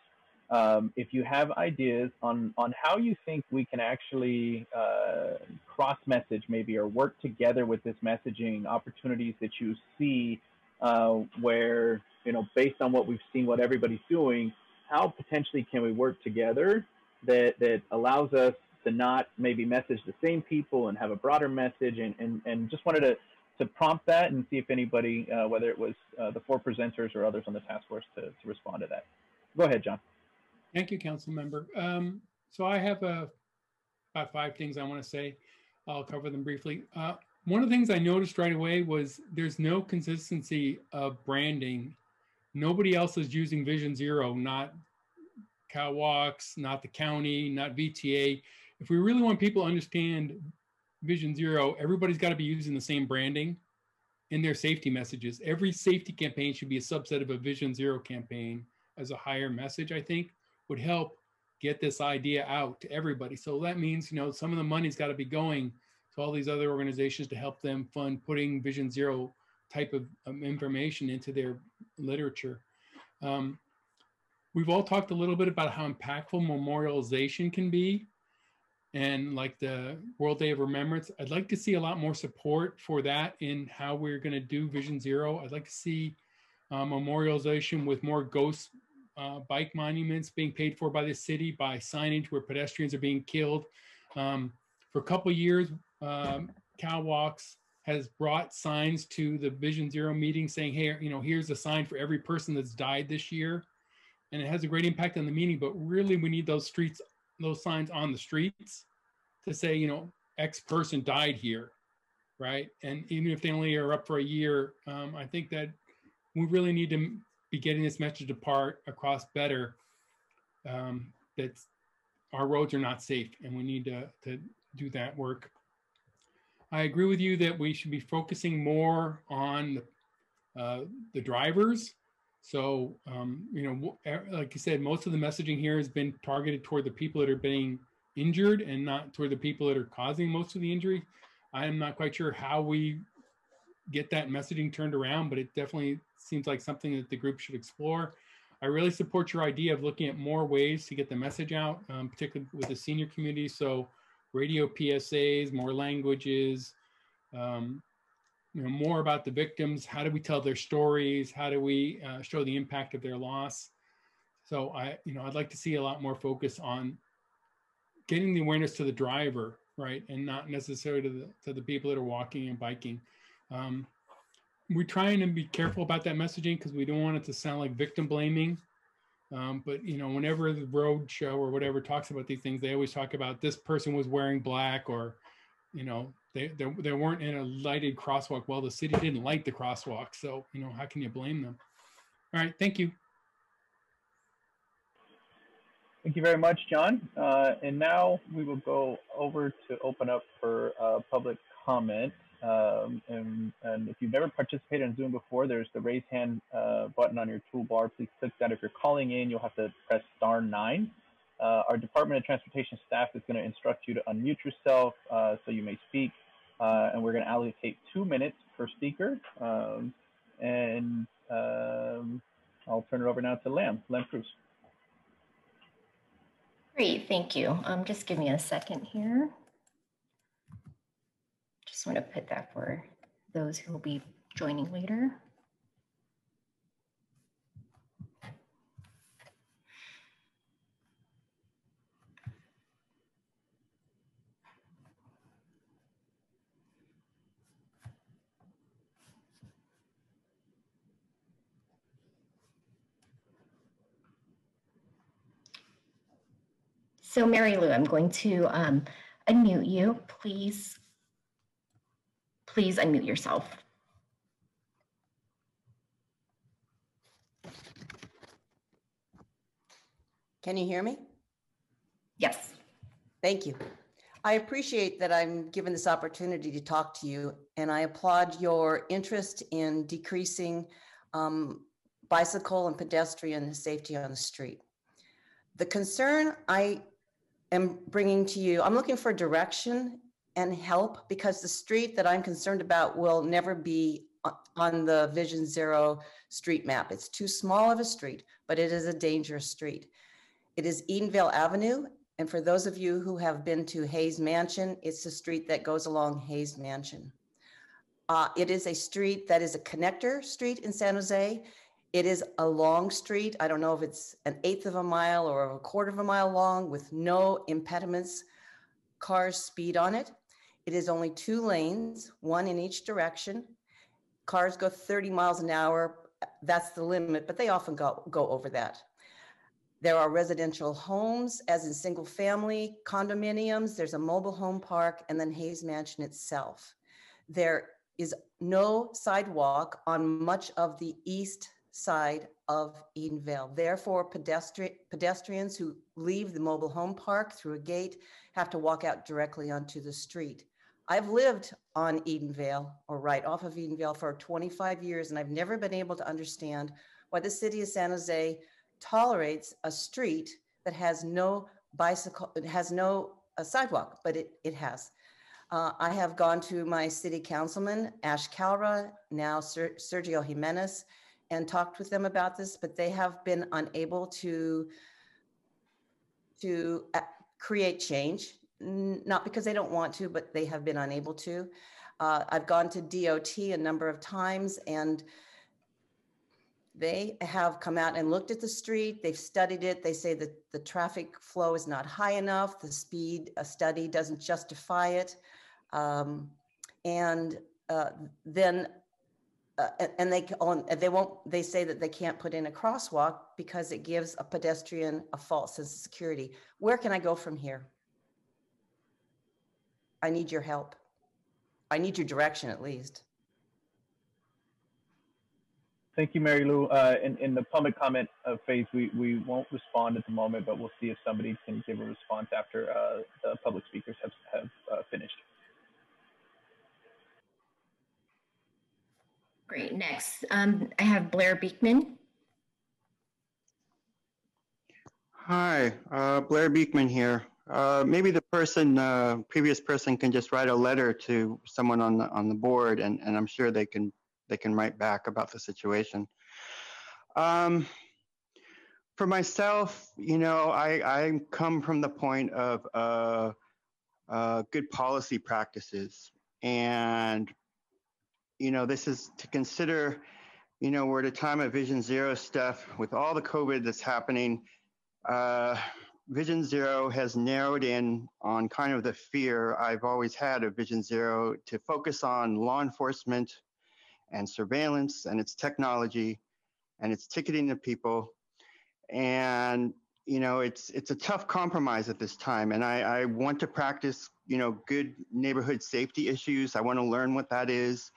Um, if you have ideas on on how you think we can actually uh, cross message maybe or work together with this messaging opportunities that you see uh, where you know based on what we've seen what everybody's doing how potentially can we work together that that allows us to not maybe message the same people and have a broader message and and, and just wanted to to prompt that and see if anybody uh, whether it was uh, the four presenters or others on the task force to, to respond to that. Go ahead john. Thank you council member. Um, so i have a, about five things i want to say. I'll cover them briefly. Uh, one of the things i noticed right away was there's no consistency of branding. Nobody else is using Vision Zero, not CalWalks, not the county, not VTA. If we really want people to understand Vision Zero, everybody's got to be using the same branding in their safety messages. Every safety campaign should be a subset of a Vision Zero campaign as a higher message, I think, would help get this idea out to everybody. So that means, you know, some of the money's got to be going to all these other organizations to help them fund putting Vision Zero type of um, information into their literature. Um, we've all talked a little bit about how impactful memorialization can be and like the World Day of Remembrance. I'd like to see a lot more support for that in how we're going to do Vision Zero. I'd like to see uh, memorialization with more ghost uh, bike monuments being paid for by the city, by signage where pedestrians are being killed. Um, for a couple years, um, CalWalks has brought signs to the Vision Zero meeting saying, hey, you know, here's a sign for every person that's died this year. And it has a great impact on the meeting, but really we need those streets, those signs on the streets to say, you know, X person died here, right? And even if they only are up for a year, um, I think that we really need to be getting this message apart across better um, that our roads are not safe and we need to, to do that work. I agree with you that we should be focusing more on uh, the drivers. So, um, you know, like you said, most of the messaging here has been targeted toward the people that are being injured and not toward the people that are causing most of the injury. I am not quite sure how we get that messaging turned around, but it definitely seems like something that the group should explore. I really support your idea of looking at more ways to get the message out, um, particularly with the senior community. So radio PSAs, more languages, um, you know, more about the victims. How do we tell their stories? How do we uh, show the impact of their loss? So I, you know, I'd like to see a lot more focus on getting the awareness to the driver, right, and not necessarily to the to the people that are walking and biking. Um, we're trying to be careful about that messaging because we don't want it to sound like victim blaming. Um, but you know, whenever the road show or whatever talks about these things, they always talk about this person was wearing black, or you know, they they, they weren't in a lighted crosswalk. Well, the city didn't light the crosswalk, so you know, how can you blame them? All right, thank you. Thank you very much, John. Uh, and now we will go over to open up for uh, public comment. Um, and, and, if you've never participated in Zoom before, there's the raise hand uh, button on your toolbar. Please click that. If you're calling in, you'll have to press star nine. Uh, our Department of Transportation staff is going to instruct you to unmute yourself uh, so you may speak. Uh, and we're going to allocate two minutes per speaker. Um, and um, I'll turn it over now to Lam, Lam Cruz. Great, thank you. Um, just give me a second here just want to put that for those who will be joining later. So Mary Lou, I'm going to um, unmute you. Please, please unmute yourself. Can you hear me? Yes. Thank you. I appreciate that I'm given this opportunity to talk to you, and I applaud your interest in decreasing um, bicycle and pedestrian safety on the street. The concern I am bringing to you, I'm looking for direction and help because the street that I'm concerned about will never be on the Vision Zero street map. It's too small of a street, but it is a dangerous street. It is Edenvale Avenue. And for those of you who have been to Hayes Mansion, it's the street that goes along Hayes Mansion. Uh, it is a street that is a connector street in San Jose. It is a long street. I don't know if it's an eighth of a mile or a quarter of a mile long with no impediments, cars speed on it. It is only two lanes, one in each direction. Cars go 30 miles an hour. That's the limit, but they often go, go over that. There are residential homes, as in single family condominiums. There's a mobile home park, and then Hayes Mansion itself. There is no sidewalk on much of the east side of Edenvale. Therefore, pedestri- pedestrians who leave the mobile home park through a gate have to walk out directly onto the street. I've lived on Edenvale or right off of Edenvale for 25 years, and I've never been able to understand why the city of San Jose tolerates a street that has no bicycle, it has no a sidewalk, but it, it has. Uh, I have gone to my city councilman, Ash Kalra, now Ser- Sergio Jimenez, and talked with them about this, but they have been unable to to uh, create change. Not because they don't want to, but they have been unable to. Uh, I've gone to DOT a number of times, and they have come out and looked at the street. They've studied it. They say that the traffic flow is not high enough. The speed a study doesn't justify it. Um, and uh, then, uh, and they on they won't. They say that they can't put in a crosswalk because it gives a pedestrian a false sense of security. Where can I go from here? I need your help. I need your direction at least. Thank you, Mary Lou. Uh, in, in the public comment phase, we, we won't respond at the moment, but we'll see if somebody can give a response after uh, the public speakers have, have uh, finished. Great. Next, um, I have Blair Beekman. Hi, uh, Blair Beekman here. Uh, maybe the person, uh, previous person, can just write a letter to someone on the on the board, and, and I'm sure they can they can write back about the situation. Um, for myself, you know, I, I come from the point of uh, uh, good policy practices. And, you know, this is to consider, you know, we're at a time of Vision Zero stuff with all the COVID that's happening. Uh, Vision Zero has narrowed in on kind of the fear I've always had of Vision Zero to focus on law enforcement and surveillance and its technology and its ticketing of people. And you know, it's it's a tough compromise at this time. And I, I want to practice, you know, good neighborhood safety issues. I want to learn what that is.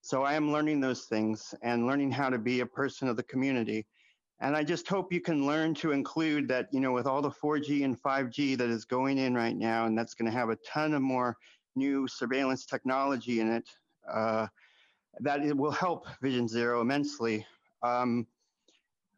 So I am learning those things and learning how to be a person of the community. And I just hope you can learn to include that, you know, with all the 4G and 5G that is going in right now, and that's going to have a ton of more new surveillance technology in it. Uh, that it will help Vision Zero immensely. Um,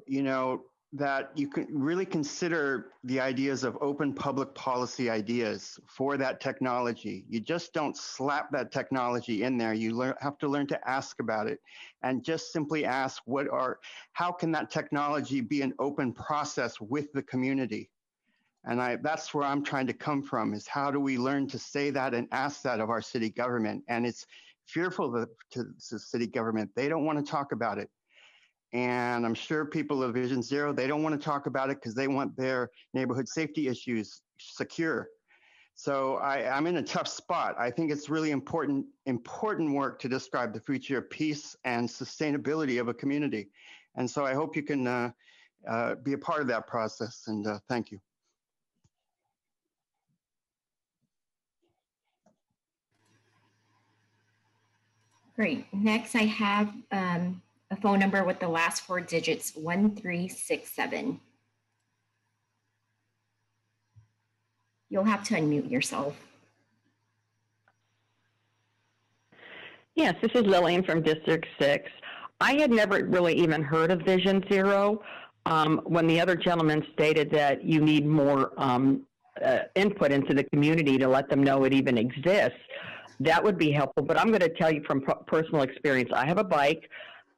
you know, that you can really consider the ideas of open public policy ideas for that technology. You just don't slap that technology in there. You learn, have to learn to ask about it and just simply ask what are, how can that technology be an open process with the community? And I, that's where I'm trying to come from is how do we learn to say that and ask that of our city government? And it's, fearful to, to the city government. They don't want to talk about it and I'm sure people of Vision Zero they don't want to talk about it because they want their neighborhood safety issues secure. So I, am in a tough spot. I think it's really important important work to describe the future of peace and sustainability of a community, and so I hope you can uh, uh, be a part of that process. And uh, thank you. Great. Next, I have um, a phone number with the last four digits 1367. You'll have to unmute yourself. Yes, this is Lillian from District 6. I had never really even heard of Vision Zero um, when the other gentleman stated that you need more um, uh, input into the community to let them know it even exists. That would be helpful. But I'm going to tell you from personal experience I have a bike,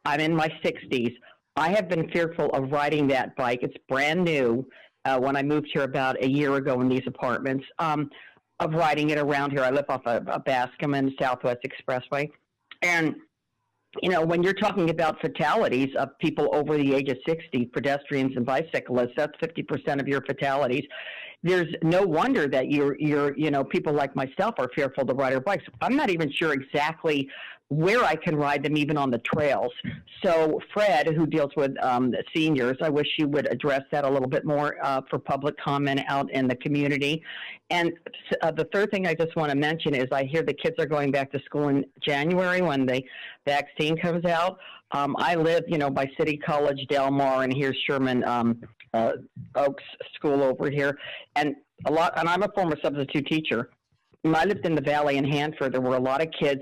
I'm in my 60s. I have been fearful of riding that bike. It's brand new uh, when I moved here about a year ago in these apartments. Um, of riding it around here. I live off of, of Bascom and Southwest Expressway. And you know, when you're talking about fatalities of people over the age of 60, pedestrians and bicyclists, that's 50% of your fatalities. There's no wonder that you're, you're, you know, people like myself are fearful to ride our bikes. I'm not even sure exactly where I can ride them, even on the trails. So, Fred, who deals with um, seniors, I wish you would address that a little bit more uh, for public comment out in the community. And uh, the third thing I just want to mention is I hear the kids are going back to school in January when the vaccine comes out. Um, I live, you know, by City College, Del Mar, and here's Sherman um, uh, Oaks School over here, and a lot. And I'm a former substitute teacher. I lived in the Valley in Hanford, there were a lot of kids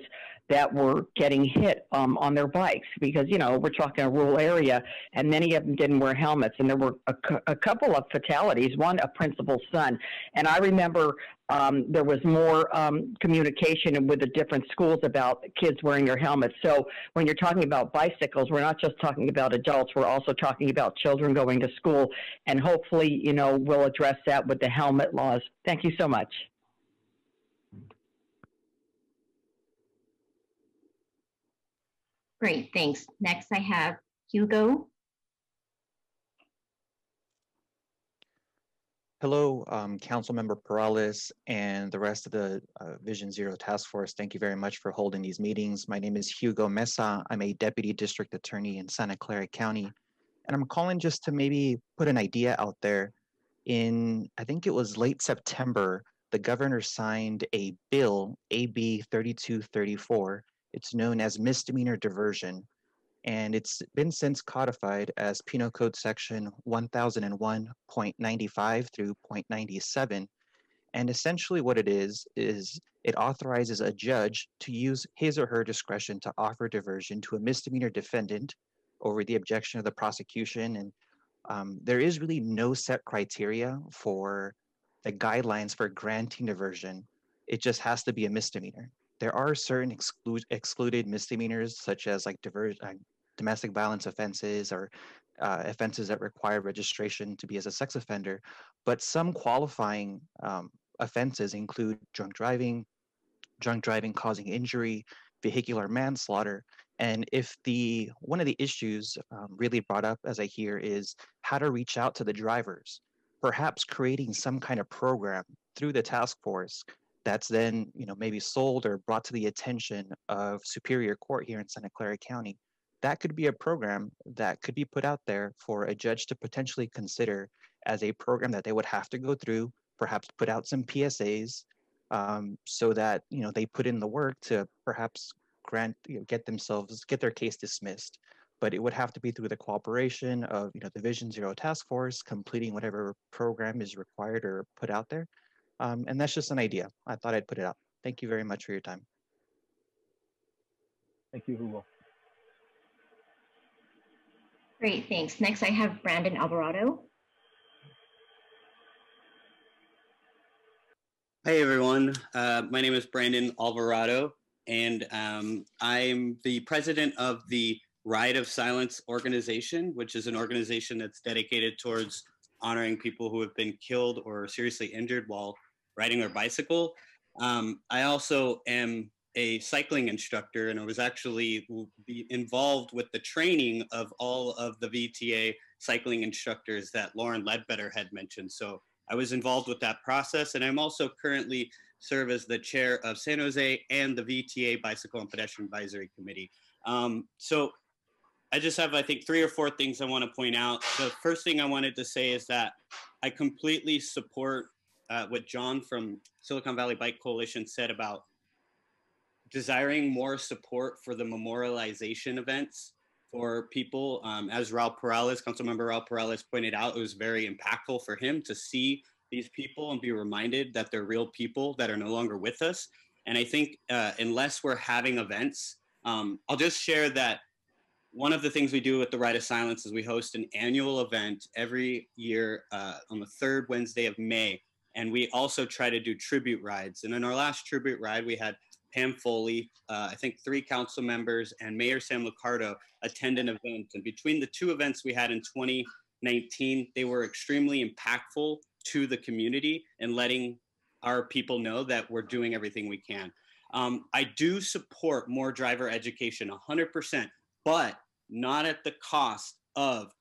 that were getting hit um, on their bikes because you know we're talking a rural area and many of them didn't wear helmets and there were a, a couple of fatalities one a principal's son. And i remember um, there was more um, communication with the different schools about kids wearing their helmets. So when you're talking about bicycles we're not just talking about adults we're also talking about children going to school and hopefully you know we'll address that with the helmet laws. Thank you so much Great, thanks. Next, I have Hugo. Hello, um, Councilmember Peralez and the rest of the uh, Vision Zero Task Force. Thank you very much for holding these meetings. My name is Hugo Mesa. I'm a Deputy District Attorney in Santa Clara County. And I'm calling just to maybe put an idea out there. In, I think it was late September, the governor signed a bill, AB 3234, it's known as misdemeanor diversion, and it's been since codified as Penal Code Section 1001.95 through 0.97. And essentially, what it is, is it authorizes a judge to use his or her discretion to offer diversion to a misdemeanor defendant over the objection of the prosecution. And um, there is really no set criteria for the guidelines for granting diversion. It just has to be a misdemeanor there are certain exclu- excluded misdemeanors, such as like diver- uh, domestic violence offenses or uh, offenses that require registration to be as a sex offender. But some qualifying um, offenses include drunk driving, drunk driving causing injury, vehicular manslaughter. And if the one of the issues um, really brought up, as I hear, is how to reach out to the drivers, perhaps creating some kind of program through the task force that's then you know maybe sold or brought to the attention of superior court here in santa clara county. That could be a program that could be put out there for a judge to potentially consider as a program that they would have to go through perhaps put out some psas um, so that you know they put in the work to perhaps grant you know, get themselves get their case dismissed. But it would have to be through the cooperation of you know the vision zero task force completing whatever program is required or put out there um, and that's just an idea. I thought I'd put it out. Thank you very much for your time. Thank you, Hugo. Great, thanks. Next, I have Brandon Alvarado. Hi, everyone. Uh, my name is Brandon Alvarado, and um, I'm the president of the Ride of Silence organization, which is an organization that's dedicated towards honoring people who have been killed or seriously injured while riding their bicycle. Um, I also am a cycling instructor, and I was actually involved with the training of all of the VTA cycling instructors that Lauren Ledbetter had mentioned. So I was involved with that process, and I'm also currently serve as the chair of San Jose and the VTA Bicycle and Pedestrian Advisory Committee. Um, so I just have, I think, three or four things I want to point out. The first thing I wanted to say is that I completely support uh, what John from Silicon Valley Bike Coalition said about desiring more support for the memorialization events for people. Um, as Raul Peralez, Councilmember Raul Peralez pointed out, it was very impactful for him to see these people and be reminded that they're real people that are no longer with us. And I think uh, unless we're having events, um, I'll just share that one of the things we do with the Ride of Silence is we host an annual event every year uh, on the third Wednesday of May. And we also try to do tribute rides. And in our last tribute ride, we had Pam Foley, uh, I think three council members, and Mayor Sam Liccardo attend an event. And between the two events we had in 2019, they were extremely impactful to the community and letting our people know that we're doing everything we can. Um, I do support more driver education 100%, but not at the cost of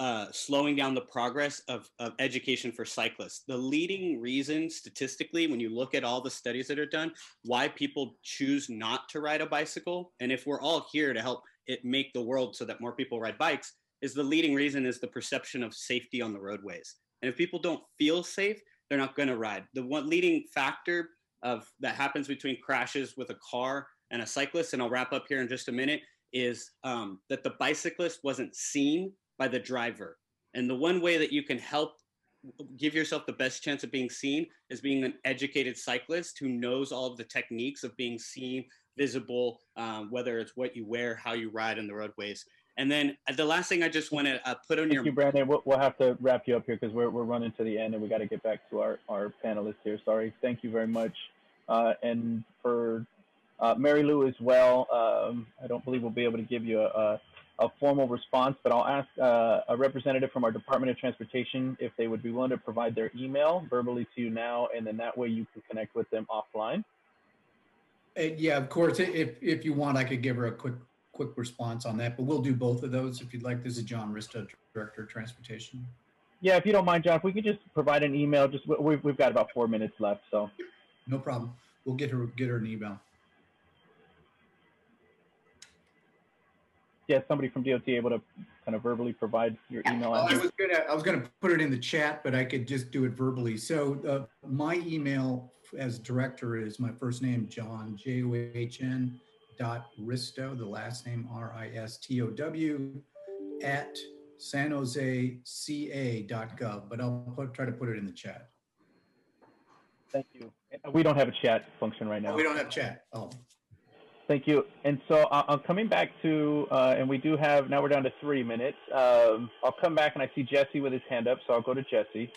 uh, slowing down the progress of, of education for cyclists. The leading reason statistically, when you look at all the studies that are done, why people choose not to ride a bicycle, and if we're all here to help it make the world so that more people ride bikes, is the leading reason is the perception of safety on the roadways. And if people don't feel safe, they're not going to ride. The one leading factor of that happens between crashes with a car and a cyclist, and I'll wrap up here in just a minute, is um, that the bicyclist wasn't seen by the driver. And the one way that you can help give yourself the best chance of being seen is being an educated cyclist who knows all of the techniques of being seen, visible, um, whether it's what you wear, how you ride in the roadways. And then uh, the last thing I just want to uh, put on Thank your you, Brandon. We'll, we'll have to wrap you up here because we're, we're running to the end and we got to get back to our, our panelists here. Sorry. Thank you very much. Uh, and for uh, Mary Lou as well, um, I don't believe we'll be able to give you a, a, a formal response, but I'll ask uh, a representative from our Department of Transportation if they would be willing to provide their email verbally to you now, and then that way you can connect with them offline. Uh, yeah, of course. If if you want, I could give her a quick quick response on that, but we'll do both of those if you'd like. This is John Ristow, Director of Transportation. Yeah, if you don't mind, John, if we could just provide an email, just we've, we've got about four minutes left, so. No problem. We'll get her get her an email. Yeah, somebody from DOT able to kind of verbally provide your email I address? was gonna I was gonna put it in the chat, but I could just do it verbally. So uh, my email as director is my first name John J O H N dot Ristow, the last name R I S T O W at San Jose CA dot gov. But I'll put, try to put it in the chat. Thank you. We don't have a chat function right now. Oh, we don't have chat. Oh. Thank you. And so uh, I'm coming back to, uh, and we do have, now we're down to three minutes. Um, I'll come back and I see Jesse with his hand up, so I'll go to Jesse.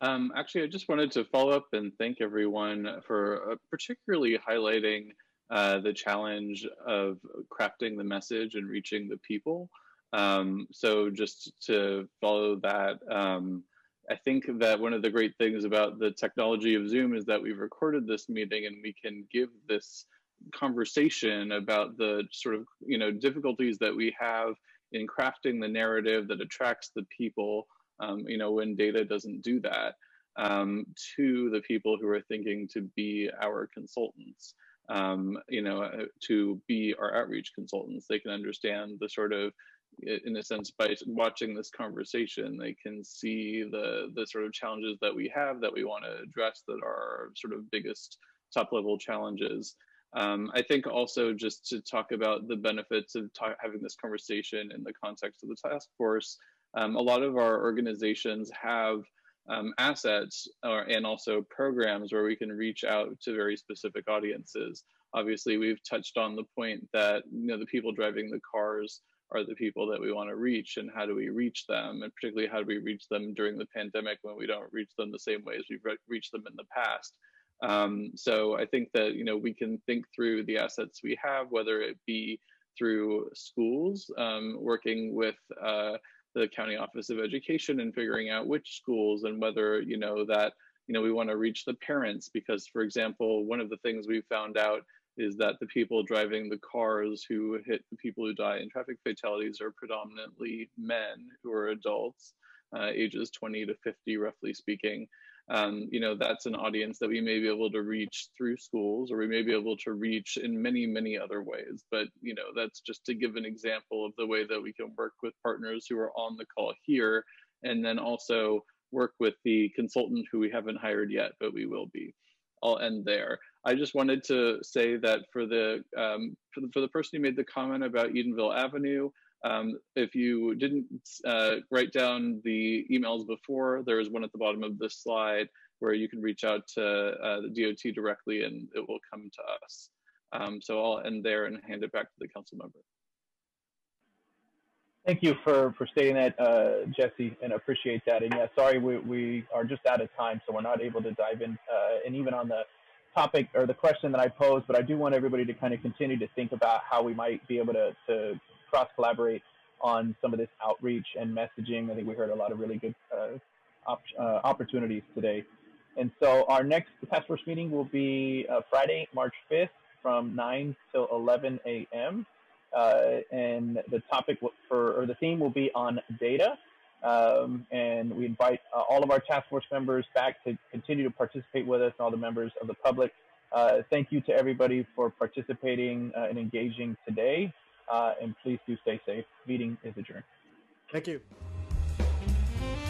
Um, actually, I just wanted to follow up and thank everyone for uh, particularly highlighting uh, the challenge of crafting the message and reaching the people. Um, so just to follow that, um, I think that one of the great things about the technology of Zoom is that we've recorded this meeting and we can give this conversation about the sort of you know difficulties that we have in crafting the narrative that attracts the people. Um, you know when data doesn't do that um, to the people who are thinking to be our consultants. Um, you know, uh, to be our outreach consultants, they can understand the sort of in a sense by watching this conversation they can see the the sort of challenges that we have that we want to address that are sort of biggest top level challenges. Um, i think also just to talk about the benefits of ta- having this conversation in the context of the task force um, a lot of our organizations have um, assets or, and also programs where we can reach out to very specific audiences. Obviously we've touched on the point that you know the people driving the cars are the people that we want to reach and how do we reach them and particularly how do we reach them during the pandemic when we don't reach them the same way as we've re- reached them in the past. Um, so i think that you know we can think through the assets we have whether it be through schools um, working with uh, the county office of education and figuring out which schools and whether you know that you know we want to reach the parents. Because for example one of the things we found out is that the people driving the cars who hit the people who die in traffic fatalities are predominantly men who are adults, uh, ages 20 to 50, roughly speaking. Um, you know, that's an audience that we may be able to reach through schools or we may be able to reach in many, many other ways. But, you know, that's just to give an example of the way that we can work with partners who are on the call here and then also work with the consultant who we haven't hired yet, but we will be. I'll end there. I just wanted to say that for the um, for the, for the person who made the comment about Edenvale Avenue, um, if you didn't uh, write down the emails before, there is one at the bottom of this slide where you can reach out to uh, the DOT directly and it will come to us. Um, so I'll end there and hand it back to the council member. Thank you for, for stating that, uh, Jesse, and appreciate that. And yeah, sorry, we, we are just out of time, so we're not able to dive in. Uh, and even on the topic or the question that I posed, but I do want everybody to kind of continue to think about how we might be able to, to cross collaborate on some of this outreach and messaging. I think we heard a lot of really good uh, op uh, opportunities today. And so our next task force meeting will be uh, Friday, March 5th from 9 till 11 a.m. Uh, and the topic for, or the theme will be on data. Um, and we invite uh, all of our task force members back to continue to participate with us and all the members of the public. Uh, thank you to everybody for participating uh, and engaging today. Uh, and please do stay safe. Meeting is adjourned. Thank you.